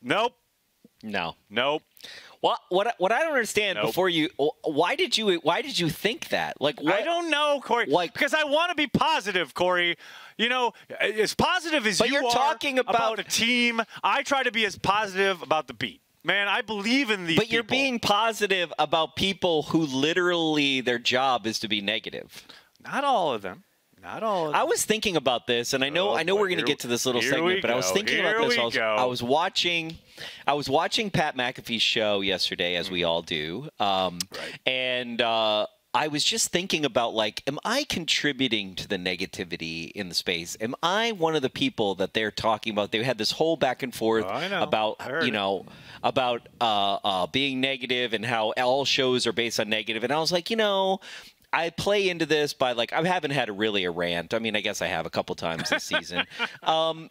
nope, No. nope. What what what I don't understand Nope. before you why did you why did you think that? Like what I don't know, Corey. Like- because I want to be positive, Corey. You know, as positive as But you you're are talking about- the team, I try to be as positive about the beat. Man, I believe in these. But you're being positive about people who literally their job is to be negative. not all of them. Not all of them. I was thinking about this, and I know Oh, I know we're going to get to this little segment, but I was thinking Here about this. I was. I was watching, I was watching Pat McAfee's show yesterday, as we all do, um, Right. and uh, I was just thinking about like, am I contributing to the negativity in the space? Am I one of the people that they're talking about? They had this whole back and forth Oh, about you it. know about uh, uh, being negative and how all shows are based on negative. negative, and I was like, you know. I play into this by like I haven't had a really a rant. I mean, I guess I have a couple times this season. um,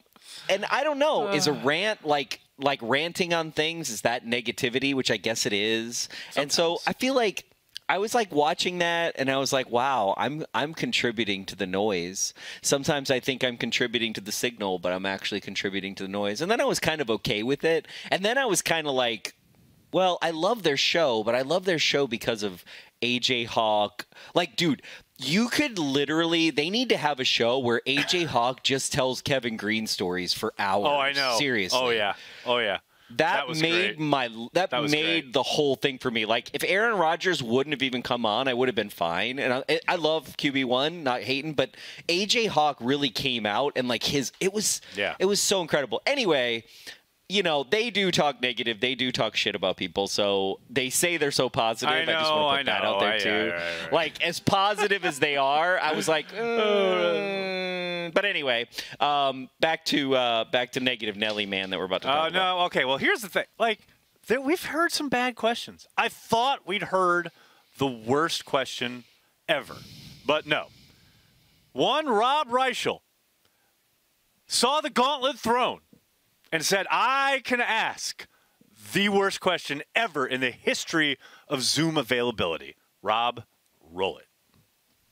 and I don't know, is a rant like like ranting on things is that negativity, which I guess it is. And so I feel like I was like watching that and I was like, wow, I'm I'm contributing to the noise. Sometimes I think I'm contributing to the signal, but I'm actually contributing to the noise. And then I was kind of okay with it. And then I was kind of like well, I love their show, but I love their show because of AJ Hawk. Like, dude, you could literally they need to have a show where AJ Hawk just tells Kevin Greene stories for hours. Oh, I know. Oh, Seriously. Oh yeah. Oh yeah. That, was made great. my that, That made great. the whole thing for me. Like if Aaron Rodgers wouldn't have even come on, I would have been fine. And I, I love QB one, not hating, but AJ Hawk really came out and like his it was Yeah. it was so incredible. Anyway, you know they do talk negative, they do talk shit about people. So they say they're so positive. I just know, want to put I that know. out there I- too. right, right, right. Like as positive as they are, I was like. "Mm." But anyway, um, back to uh, back to negative Nelly man that we're about to talk about. Oh about. no. Okay. Well, here's the thing. Like, there, we've heard some bad questions. I thought we'd heard the worst question ever, but no. One Rob Reischel saw the gauntlet thrown and said, "I can ask the worst question ever in the history of Zoom availability." Rob, roll it.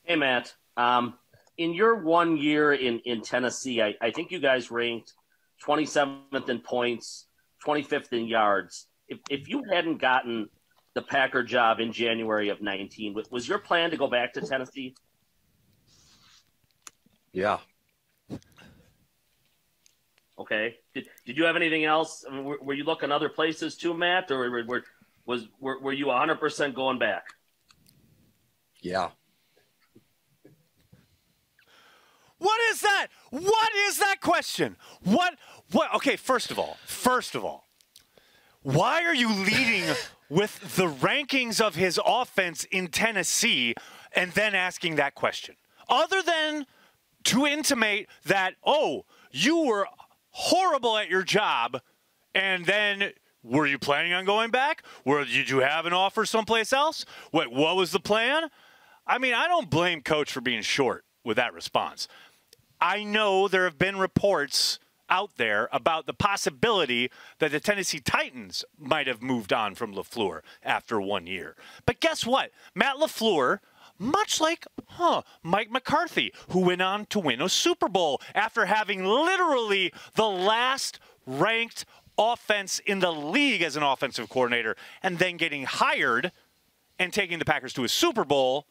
Hey, Matt. Um, in your one year in, in Tennessee, I, I think you guys ranked 27th in points, 25th in yards. If, if you hadn't gotten the Packer job in January of 19, was- was your plan to go back to Tennessee? Yeah. Okay. Did, did you have anything else? I mean, were, were you looking other places too, Matt, or were, were, was, were, were you 100% going back? Yeah. What is that? What is that question? What what okay, first of all, first of all, why are you leading with the rankings of his offense in Tennessee and then asking that question? Other than to intimate that, oh, you were horrible at your job and then were you planning on going back? Or did you have an offer someplace else? What what was the plan? I mean, I don't blame coach for being short with that response. I know there have been reports out there about the possibility that the Tennessee Titans might have moved on from LaFleur after one year. But guess what? Matt LaFleur much like, huh, Mike McCarthy, who went on to win a Super Bowl after having literally the last ranked offense in the league as an offensive coordinator and then getting hired and taking the Packers to a Super Bowl.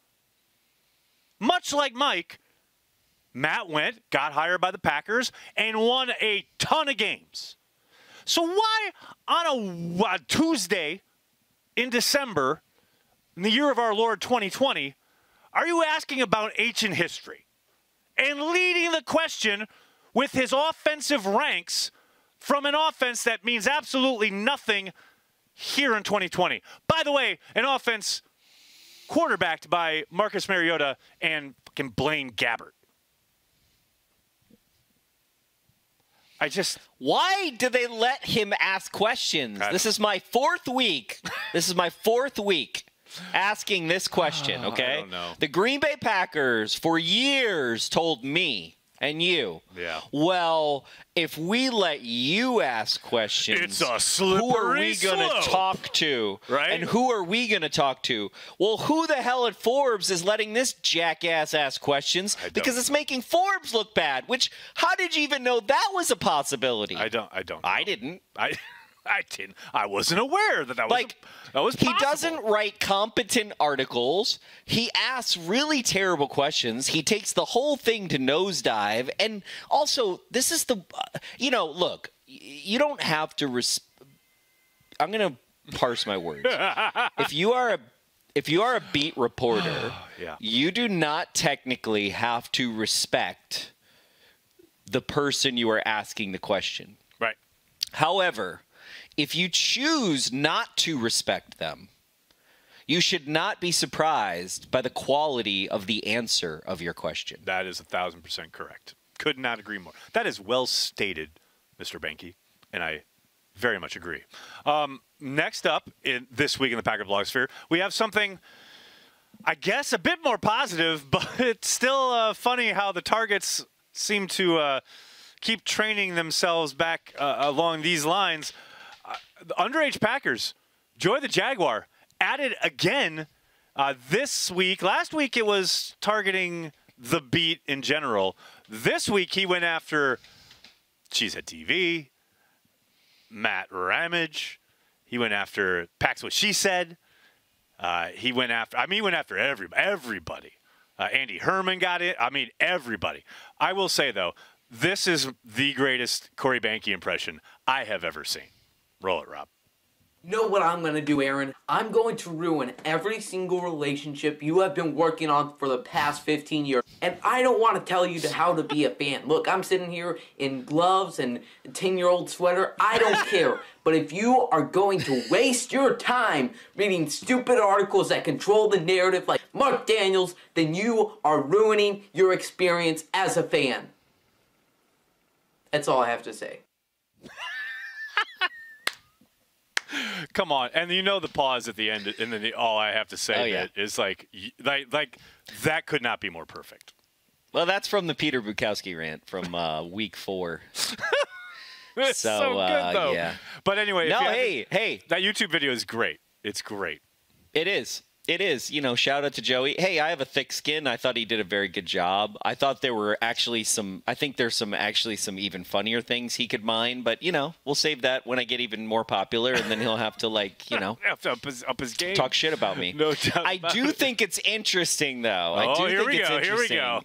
Much like Mike, Matt went, got hired by the Packers, and won a ton of games. So why on a, a Tuesday in December, in the year of our Lord 2020, are you asking about ancient history and leading the question with his offensive ranks from an offense that means absolutely nothing here in 2020? By the way, an offense quarterbacked by Marcus Mariota and fucking Blaine Gabbert. I just Why do they let him ask questions? This is my fourth week. this is my fourth week asking this question, okay? don't know. The Green Bay Packers for years told me and you. Yeah. Well, if we let you ask questions, It's a slippery who are we going to talk to? Right? And who are we going to talk to? Well, who the hell at Forbes is letting this jackass ask questions? Because it's making Forbes look bad. Which, how did you even know that was a possibility? I don't I don't I didn't. I I didn't I wasn't aware that that was Like a, that was he possible. doesn't write competent articles. He asks really terrible questions. He takes the whole thing to nosedive. And also, this is the, uh, you know, look, you don't have to. Res- I'm gonna parse my words. if you are a if you are a beat reporter, Yeah. you do not technically have to respect the person you are asking the question. Right. However, if you choose not to respect them, you should not be surprised by the quality of the answer of your question. That is a thousand percent correct. Could not agree more. That is well stated, Mr. Behnke, and I very much agree. Um, next up in this week in the Packer Blogosphere, we have something, I guess, a bit more positive, but it's still uh, funny how the targets seem to uh, keep training themselves back uh, along these lines. The underage Packers, Joy the Jaguar, added again uh, this week. Last week it was targeting the beat in general. This week he went after Cheesehead TV, Matt Ramage. He went after Pax What She Said. Uh, he went after. I mean, he went after every, everybody. Uh, Andy Herman got it. I mean, everybody. I will say though, this is the greatest Corey Behnke impression I have ever seen. Roll it, Rob. know what I'm gonna do, Aaron? I'm going to ruin every single relationship you have been working on for the past 15 years. And I don't want to tell you to how to be a fan. Look, I'm sitting here in gloves and a 10 year old sweater. I don't care. But if you are going to waste your time reading stupid articles that control the narrative like Mark Daniels, then you are ruining your experience as a fan. That's all I have to say. Come on, and you know the pause at the end, and then the, all I have to say Oh, yeah. is like, like, like that could not be more perfect. Well, that's from the Peter Bukowski rant from uh, week four. It's so, So, good uh, though. yeah. But anyway, if No, hey, hey, that YouTube video is great. It's great. It is. It is. You know, shout out to Joey. Hey, I have a thick skin. I thought he did a very good job. I thought there were actually some I think there's some actually some even funnier things he could mine, but you know, we'll save that when I get even more popular and then he'll have to like, you know, up his, up his game. talk shit about me. No doubt I do it. think it's interesting though. I Oh, do here think we it's go, here we interesting go.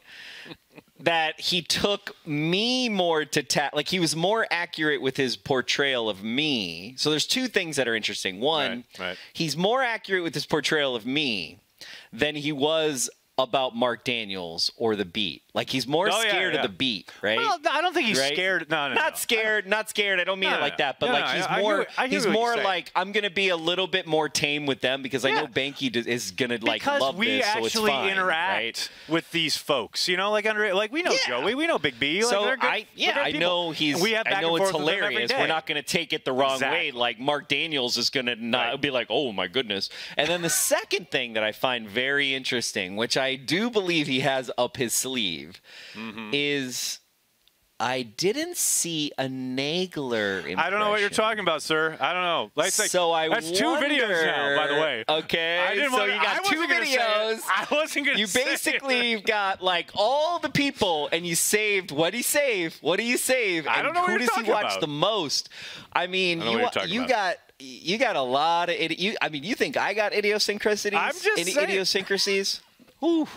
That he took me more to ta- like he was more accurate with his portrayal of me. So there's two things that are interesting. One, Right, right. he's more accurate with his portrayal of me than he was about Mark Daniels or the beat. Like he's more Oh, scared yeah. of the beat, right? Well, I don't think he's Right? scared. No, no, not no. scared, not scared. I don't mean No, it like that, but like he's I- I hear more I hear he's more like I'm gonna be a little bit more tame with them because I know Behnke is gonna like because love we this, so it's actually fine, interact right? with these folks. You know, like under, like we know Yeah. Joey, we know Big B. Like, So they're good, I yeah I know he's And we have I know it's forth with them every hilarious. We're not to take it the wrong Exactly. way. Like Mark Daniels is to not Right. be like, oh my goodness. And then the second thing that I find very interesting, which I do believe he has up his sleeve, Mm-hmm. is I didn't see a Nagler impression. I don't know what you're talking about, sir. I don't know. That's like, so I that's two videos now, by the way. Okay, I didn't so want- you I got two say it. videos. I wasn't gonna You basically got like all the people, and you saved. What do you save? What do you save? I don't know who does he watch about. the most? I mean, I you what you're wa- talking about. got. You got a lot of idi- you. I mean, you think I got idiosyncrasies? I'm just Idi- saying. idiosyncrasies. Ooh,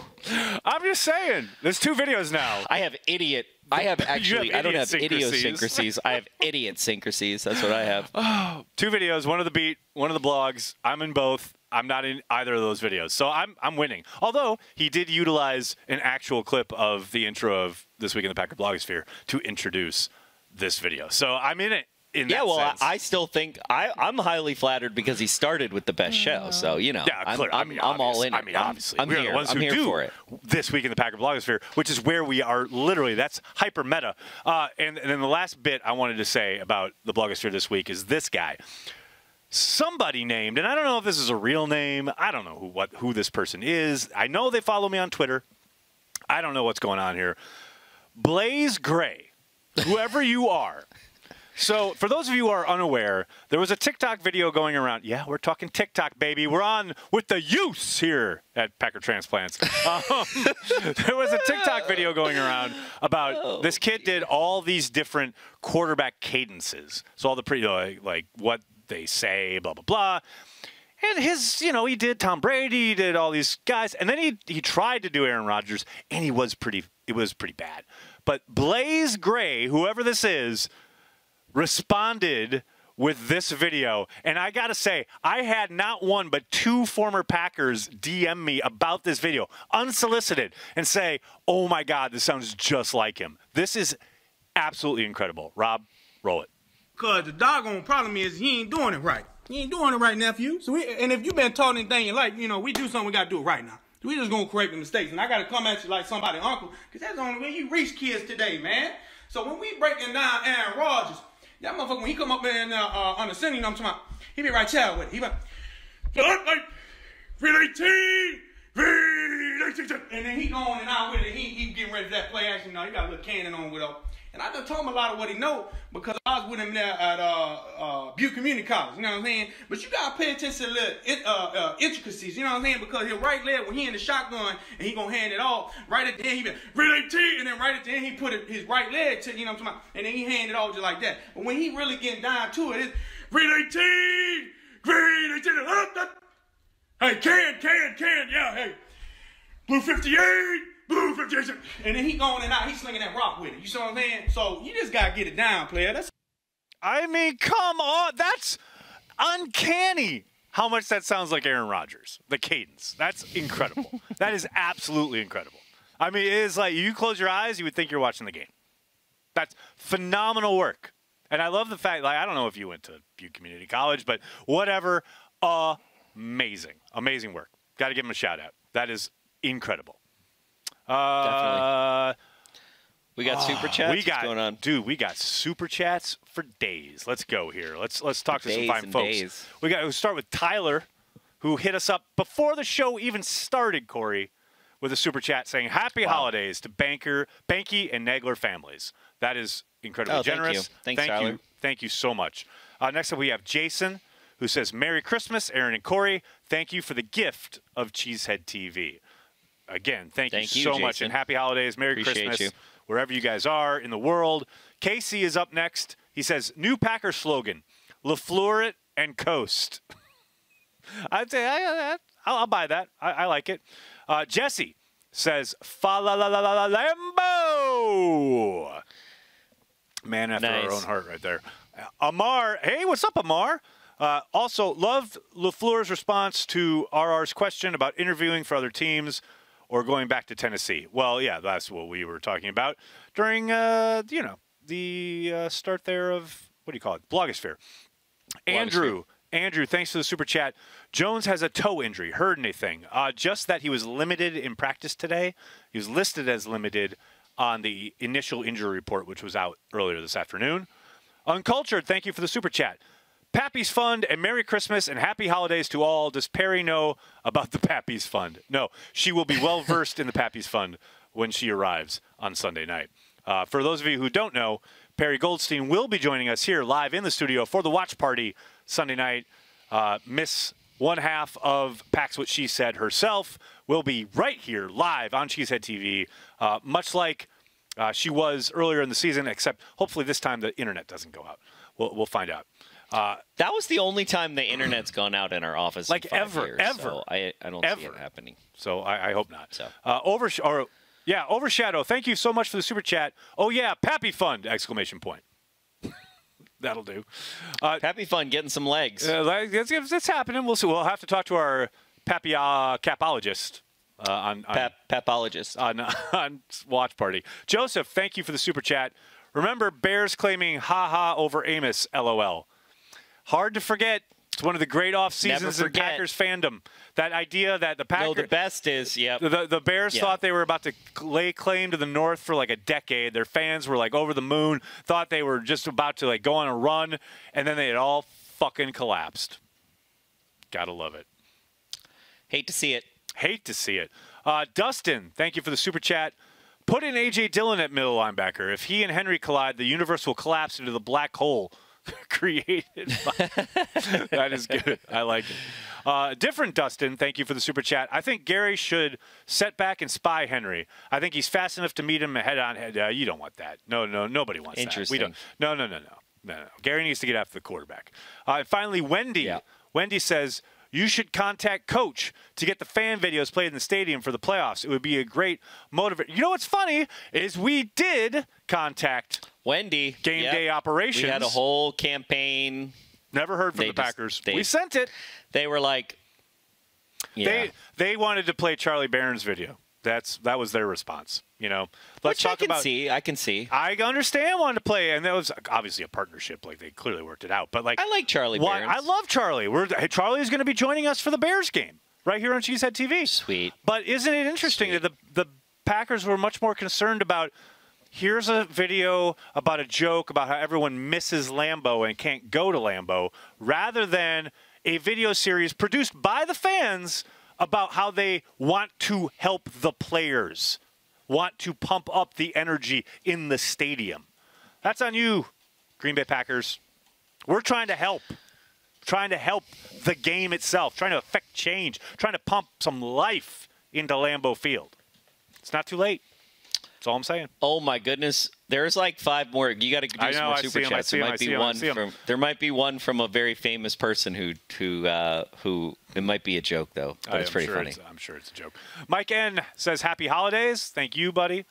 I'm just saying. There's two videos now. I have idiot. I have You have actually. I don't have idiosyncrasies. I have idiot idiosyncrasies. That's what I have. Two videos, one of the beat, one of the blogs. I'm in both. I'm not in either of those videos. So I'm I'm winning. Although he did utilize an actual clip of the intro of This Week in the Packer Blogosphere to introduce this video. So I'm in it in Yeah, that well, I, sense. I still think I, I'm highly flattered because he started with the best show. So you know, Yeah, I'm, clear. I'm, I mean, I'm all obvious- in. I it. mean, I'm- obviously, I'm we're here. the ones I'm who here do for it. this week in the Packer Blogosphere, which is where we are literally. That's hyper meta. Uh, and, and then the last bit I wanted to say about the Blogosphere this week is this guy. Somebody named, and I don't know if this is a real name. I don't know who what who this person is. I know they follow me on Twitter. I don't know what's going on here. Blaze Gray, whoever you are. So, for those of you who are unaware, there was a TikTok video going around. Yeah, we're talking TikTok, baby. We're on with the use here at Packer Transplants. Um, there was a TikTok video going around about this kid did all these different quarterback cadences. So all the pre like, like what they say, blah blah blah. And his, you know, he did Tom Brady, he did all these guys, and then he he tried to do Aaron Rodgers, and he was pretty, it was pretty bad. But Blaze Gray, whoever this is, responded with this video. And I got to say, I had not one but two former Packers DM me about this video, unsolicited, and say, oh my God, this sounds just like him. This is absolutely incredible. Rob, roll it. Cause the doggone problem is he ain't doing it right. He ain't doing it right, nephew. So we, and if you've been taught anything in life, you know, we do something, we gotta do it right now. We just gonna correct the mistakes. And I gotta come at you like somebody uncle, cause that's the only way you reach kids today, man. So when we breaking down Aaron Rodgers, that motherfucker, when he come up and, uh, uh, on the scene, you know what I'm talking about? He be right there with it. He be like, like, V18, V18. And then he going and out with it. He, he getting ready for that play action. Now he got a little cannon on with him. And I done told him a lot of what he know because I was with him there at uh, uh, Butte Community College. You know what I'm saying? But you gotta pay attention to the little in- uh, uh, intricacies. You know what I'm saying? Because his right leg when he in the shotgun and he gonna hand it off right at the end he be really T and then right at the end he put his right leg to you know what I'm talking about, and then he hand it off just like that. But when he really getting down to it, it's really T, really T. Hey, can, can, can, yeah, hey. Blue 58, blue 58. And then he going and out, he slinging that rock with it. You see what I'm saying? So you just gotta get it down, player. That's I mean, come on. That's uncanny how much that sounds like Aaron Rodgers. The cadence. That's incredible. that is absolutely incredible. I mean, it is like you close your eyes, you would think you're watching the game. That's phenomenal work. And I love the fact, like, I don't know if you went to Butte Community College, but whatever. Amazing. Amazing work. Got to give him a shout out. That is incredible. Uh, We got super chats. we What's got, going on? dude. We got super chats for days. Let's go here. Let's let's talk to Days some fine folks. days. We got. We'll start with Tyler, who hit us up before the show even started. Corey, with a super chat saying "Happy Holidays to Banker, Behnke, and Nagler families." That is incredibly Oh, thank generous. you. Thanks, thank Tyler. you. Thank you so much. Uh, next up, we have Jason, who says "Merry Christmas, Aaron and Corey. Thank you for the gift of Cheesehead TV." Again, thank, Thank you you, so much, and happy holidays, Merry Appreciate Christmas you. wherever you guys are in the world. Casey is up next. He says, "New Packer slogan: LaFleur it and coast." I'd say I, I, I'll, I'll buy that. I, I like it. Uh, Jesse says, "Fa la la la la la Lambeau." Man after our own heart, right there. Uh, Amar, hey, what's up, Amar? Uh, also, loved LaFleur's response to RR's question about interviewing for other teams or going back to Tennessee. Well, yeah, that's what we were talking about during, uh, you know, the uh, start there of, what do you call it, Blogosphere. Andrew, Andrew, thanks for the super chat. Jones has a toe injury. Heard anything? Uh, just that he was limited in practice today. He was listed as limited on the initial injury report, which was out earlier this afternoon. Uncultured, thank you for the super chat. Pappy's Fund and Merry Christmas and Happy Holidays to all. Does Perry know about the Pappy's Fund? No, she will be well versed in the Pappy's Fund when she arrives on Sunday night. Uh, for those of you who don't know, Perry Goldstein will be joining us here live in the studio for the watch party Sunday night. Uh, Miss one half of Pax What She Said herself will be right here live on Cheesehead TV, uh, much like uh, she was earlier in the season, except hopefully this time the internet doesn't go out. We'll, we'll find out. Uh, That was the only time the internet's gone out in our office. Like ever, years, ever, so I, I don't see ever. it happening. So I, I hope not. So. Uh, over or yeah, overshadow. Thank you so much for the super chat. Oh yeah, Pappy Fund! Exclamation point. That'll do. Uh, Happy fun getting some legs. uh, like, it's, happening. We'll see. We'll have to talk to our Pappy uh, capologist uh, on, on Pap, papologist. on, on Watch Party. Joseph, thank you for the super chat. Remember Bears claiming "ha ha" over Amos. LOL. Hard to forget. It's one of the great off seasons in. Packers fandom. That idea that the Packers no, the best is yep. the, the Bears Yeah. thought they were about to lay claim to the North for like a decade. Their fans were like over the moon, thought they were just about to like go on a run, and then they had all fucking collapsed. Gotta love it. Hate to see it. Hate to see it. Uh, Dustin, thank you for the super chat. Put in AJ Dillon at middle linebacker. If he and Henry collide, the universe will collapse into the black hole created. By... that is good. I like it. Uh, different Dustin, thank you for the super chat. I think Gary should set back and spy Henry. I think he's fast enough to meet him head on head. Uh, you don't want that. No, no, nobody wants that. We Interesting. don't. No, no, no, no, no, no. Gary needs to get after the quarterback. Uh, and finally, Wendy. Yeah. Wendy says you should contact coach to get the fan videos played in the stadium for the playoffs. It would be a great motivator. You know what's funny is we did contact Wendy. game yep. day operations. We had a whole campaign. Never heard from They the just- Packers. they- we sent it. They were like, yeah. They they wanted to play Charlie Berens' video. That's that was their response. You know, let's Which talk I can about. see. I can see. I understand wanting to play, and that was obviously a partnership. Like they clearly worked it out. But like I like Charlie why, I love Charlie. We're hey, Charlie is going to be joining us for the Bears game right here on Cheesehead TV. Sweet. But isn't it interesting that the the Packers were much more concerned about here's a video about a joke about how everyone misses Lambeau and can't go to Lambeau, rather than a video series produced by the fans about how they want to help the players, want to pump up the energy in the stadium. That's on you, Green Bay Packers. We're trying to help. Trying to help the game itself, trying to affect change, trying to pump some life into Lambeau Field. It's not too late. That's all I'm saying. Oh my goodness! There's like five more. You got to do I some know, more I super see 'em, I chats. There might see be one 'em. from. There might be one from a very famous person who who uh, who. It might be a joke though, but I it's pretty sure funny. It's, I'm sure it's a joke. Mike N says happy holidays. Thank you, buddy.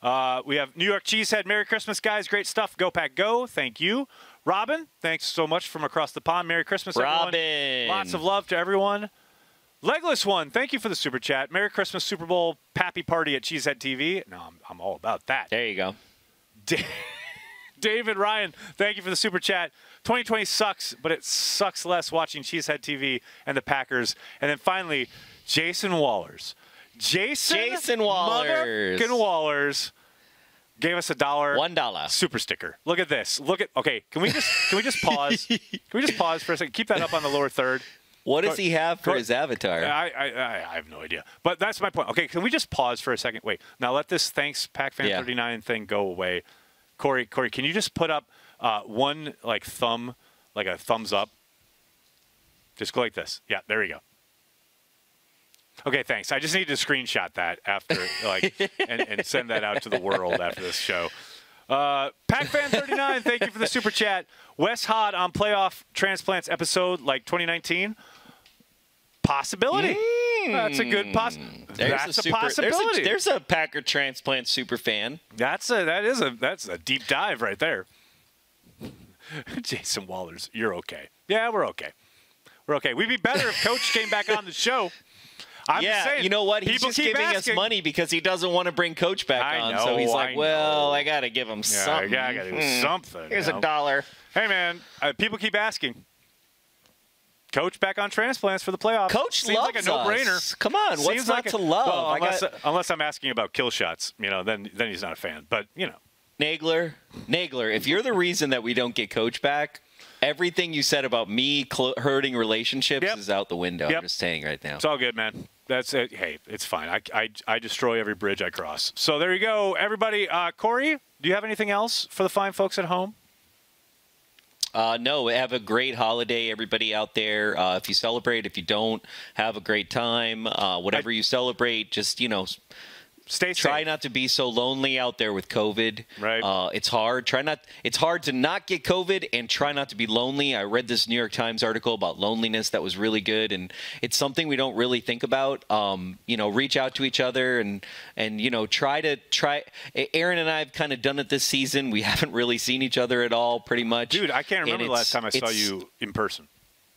Uh, we have New York Cheesehead. Merry Christmas, guys. Great stuff. Go Pack Go. Thank you. Robin, thanks so much from across the pond. Merry Christmas, everyone. Robin. Lots of love to everyone. Legless one, thank you for the super chat. Merry Christmas, Super Bowl Pappy Party at Cheesehead TV. No, I'm, I'm all about that. There you go. Da- David Ryan, thank you for the super chat. 2020 sucks, but it sucks less watching Cheesehead TV and the Packers. And then finally, Jason Wallers. Jason, Jason Wallers. motherfucking Wallers gave us a dollar One dollar. super sticker. Look at this. Look at okay. Can we just can we just pause? can we just pause for a second? Keep that up on the lower third. What does he have for his avatar? I, I, I have no idea. But that's my point. Okay, can we just pause for a second? Wait. Now let this thanks PacFan Yeah. 39 thing go away. Corey, Corey, can you just put up uh, one like thumb, like a thumbs up? Just go like this. Yeah, there we go. Okay, thanks. I just need to screenshot that after, like, and, and send that out to the world after this show. Uh, PacFan39, thank you for the super chat. Wes Hod on playoff transplants episode like 2019. Possibility. That's a good poss. There's That's a, a, possibility. There's a, there's a Packer transplant super fan. That's a that is a that's a deep dive right there. Jason Wallers, you're okay. Yeah, we're okay. We're okay. We'd be better if Coach came back on the show. I'm yeah, saying, you know what? He's just giving asking. us money because he doesn't want to bring Coach back I on. know, so he's like, I well, know. I got to give him Yeah, something. I gotta do Hmm. something. Here's you a dollar. Hey man, uh, people keep asking. Coach back on transplants for the playoffs. Coach Seems like a loves no-brainer. us. Come on, what's Seems not like a- to love? Well, I unless, got- unless I'm asking about kill shots, you know, then then he's not a fan. But you know, Nagler, Nagler, if you're the reason that we don't get Coach back, everything you said about me cl- hurting relationships Yep. is out the window. Yep. I'm just saying right now. it's all good, man. That's it. Hey, it's fine. I, I, I destroy every bridge I cross. So there you go, everybody. Uh, Corey, do you have anything else for the fine folks at home? Uh, no, have a great holiday, everybody out there. Uh, if you celebrate, if you don't, have a great time. Uh, whatever you celebrate, just you know, stay try not to be so lonely out there with COVID. Right. Uh, it's hard. Try not. It's hard to not get COVID and try not to be lonely. I read this New York Times article about loneliness that was really good, and it's something we don't really think about. Um, you know, reach out to each other and and you know try to try. Aaron and I have kind of done it this season. We haven't really seen each other at all, pretty much. Dude, I can't remember the last time I saw you in person.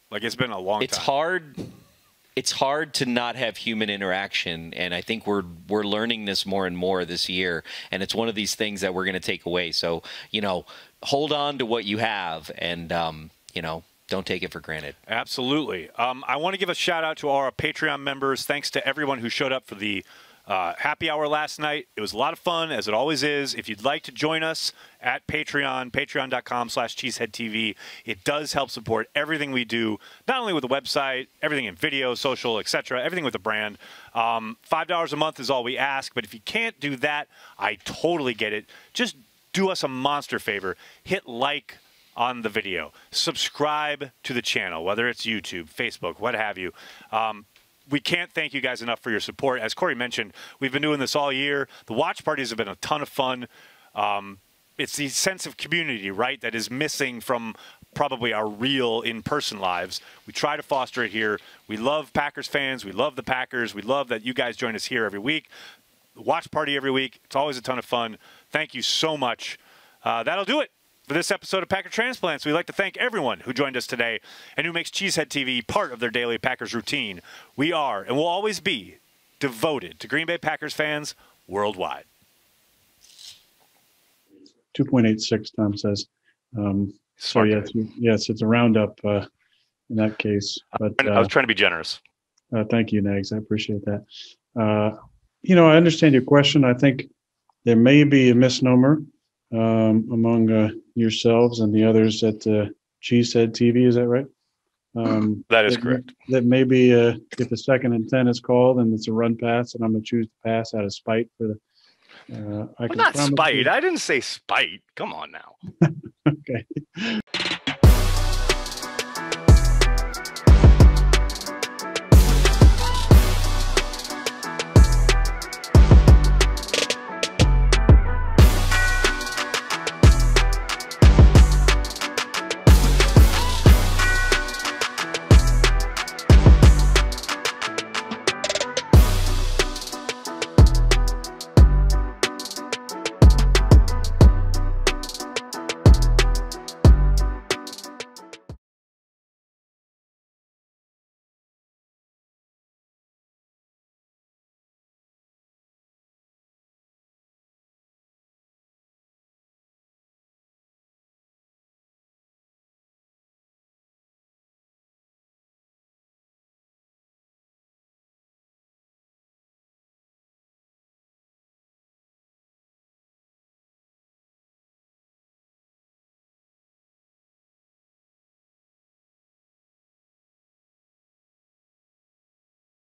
Like it's been a long it's time. It's hard it's hard to not have human interaction and i think we're we're learning this more and more this year and it's one of these things that we're going to take away so you know hold on to what you have and um, you know don't take it for granted. Absolutely. Um, I want to give a shout out to our Patreon members. Thanks to everyone who showed up for the uh, happy hour last night. It was a lot of fun, as it always is. If you'd like to join us at Patreon, patreon.com slash cheeseheadtv, it does help support everything we do, not only with the website, everything in video, social, etc., everything with the brand. Um, $5 a month is all we ask, but if you can't do that, I totally get it. Just do us a monster favor. Hit like on the video. Subscribe to the channel, whether it's YouTube, Facebook, what have you. Um, we can't thank you guys enough for your support. As Corey mentioned, we've been doing this all year. The watch parties have been a ton of fun. Um, it's the sense of community, right, that is missing from probably our real in-person lives. We try to foster it here. We love Packers fans. We love the Packers. We love that you guys join us here every week. Watch party every week. It's always a ton of fun. Thank you so much. Uh, that'll do it for this episode of Packer Transplants, we'd like to thank everyone who joined us today and who makes Cheesehead TV part of their daily Packers routine. We are and will always be devoted to Green Bay Packers fans worldwide. 2.86, Tom says. Um, so, yes, yes, it's a roundup uh, in that case. But I was trying to be generous. Uh, thank you, Nags. I appreciate that. Uh, you know, I understand your question. I think there may be a misnomer um, among uh, yourselves and the others at uh, Cheesehead TV. Is that right? Um, that is that, correct. That maybe uh, if the second and ten is called and it's a run pass, and I'm going to choose the pass out of spite for the. Uh, I well, not spite. You. I didn't say spite. Come on now. okay.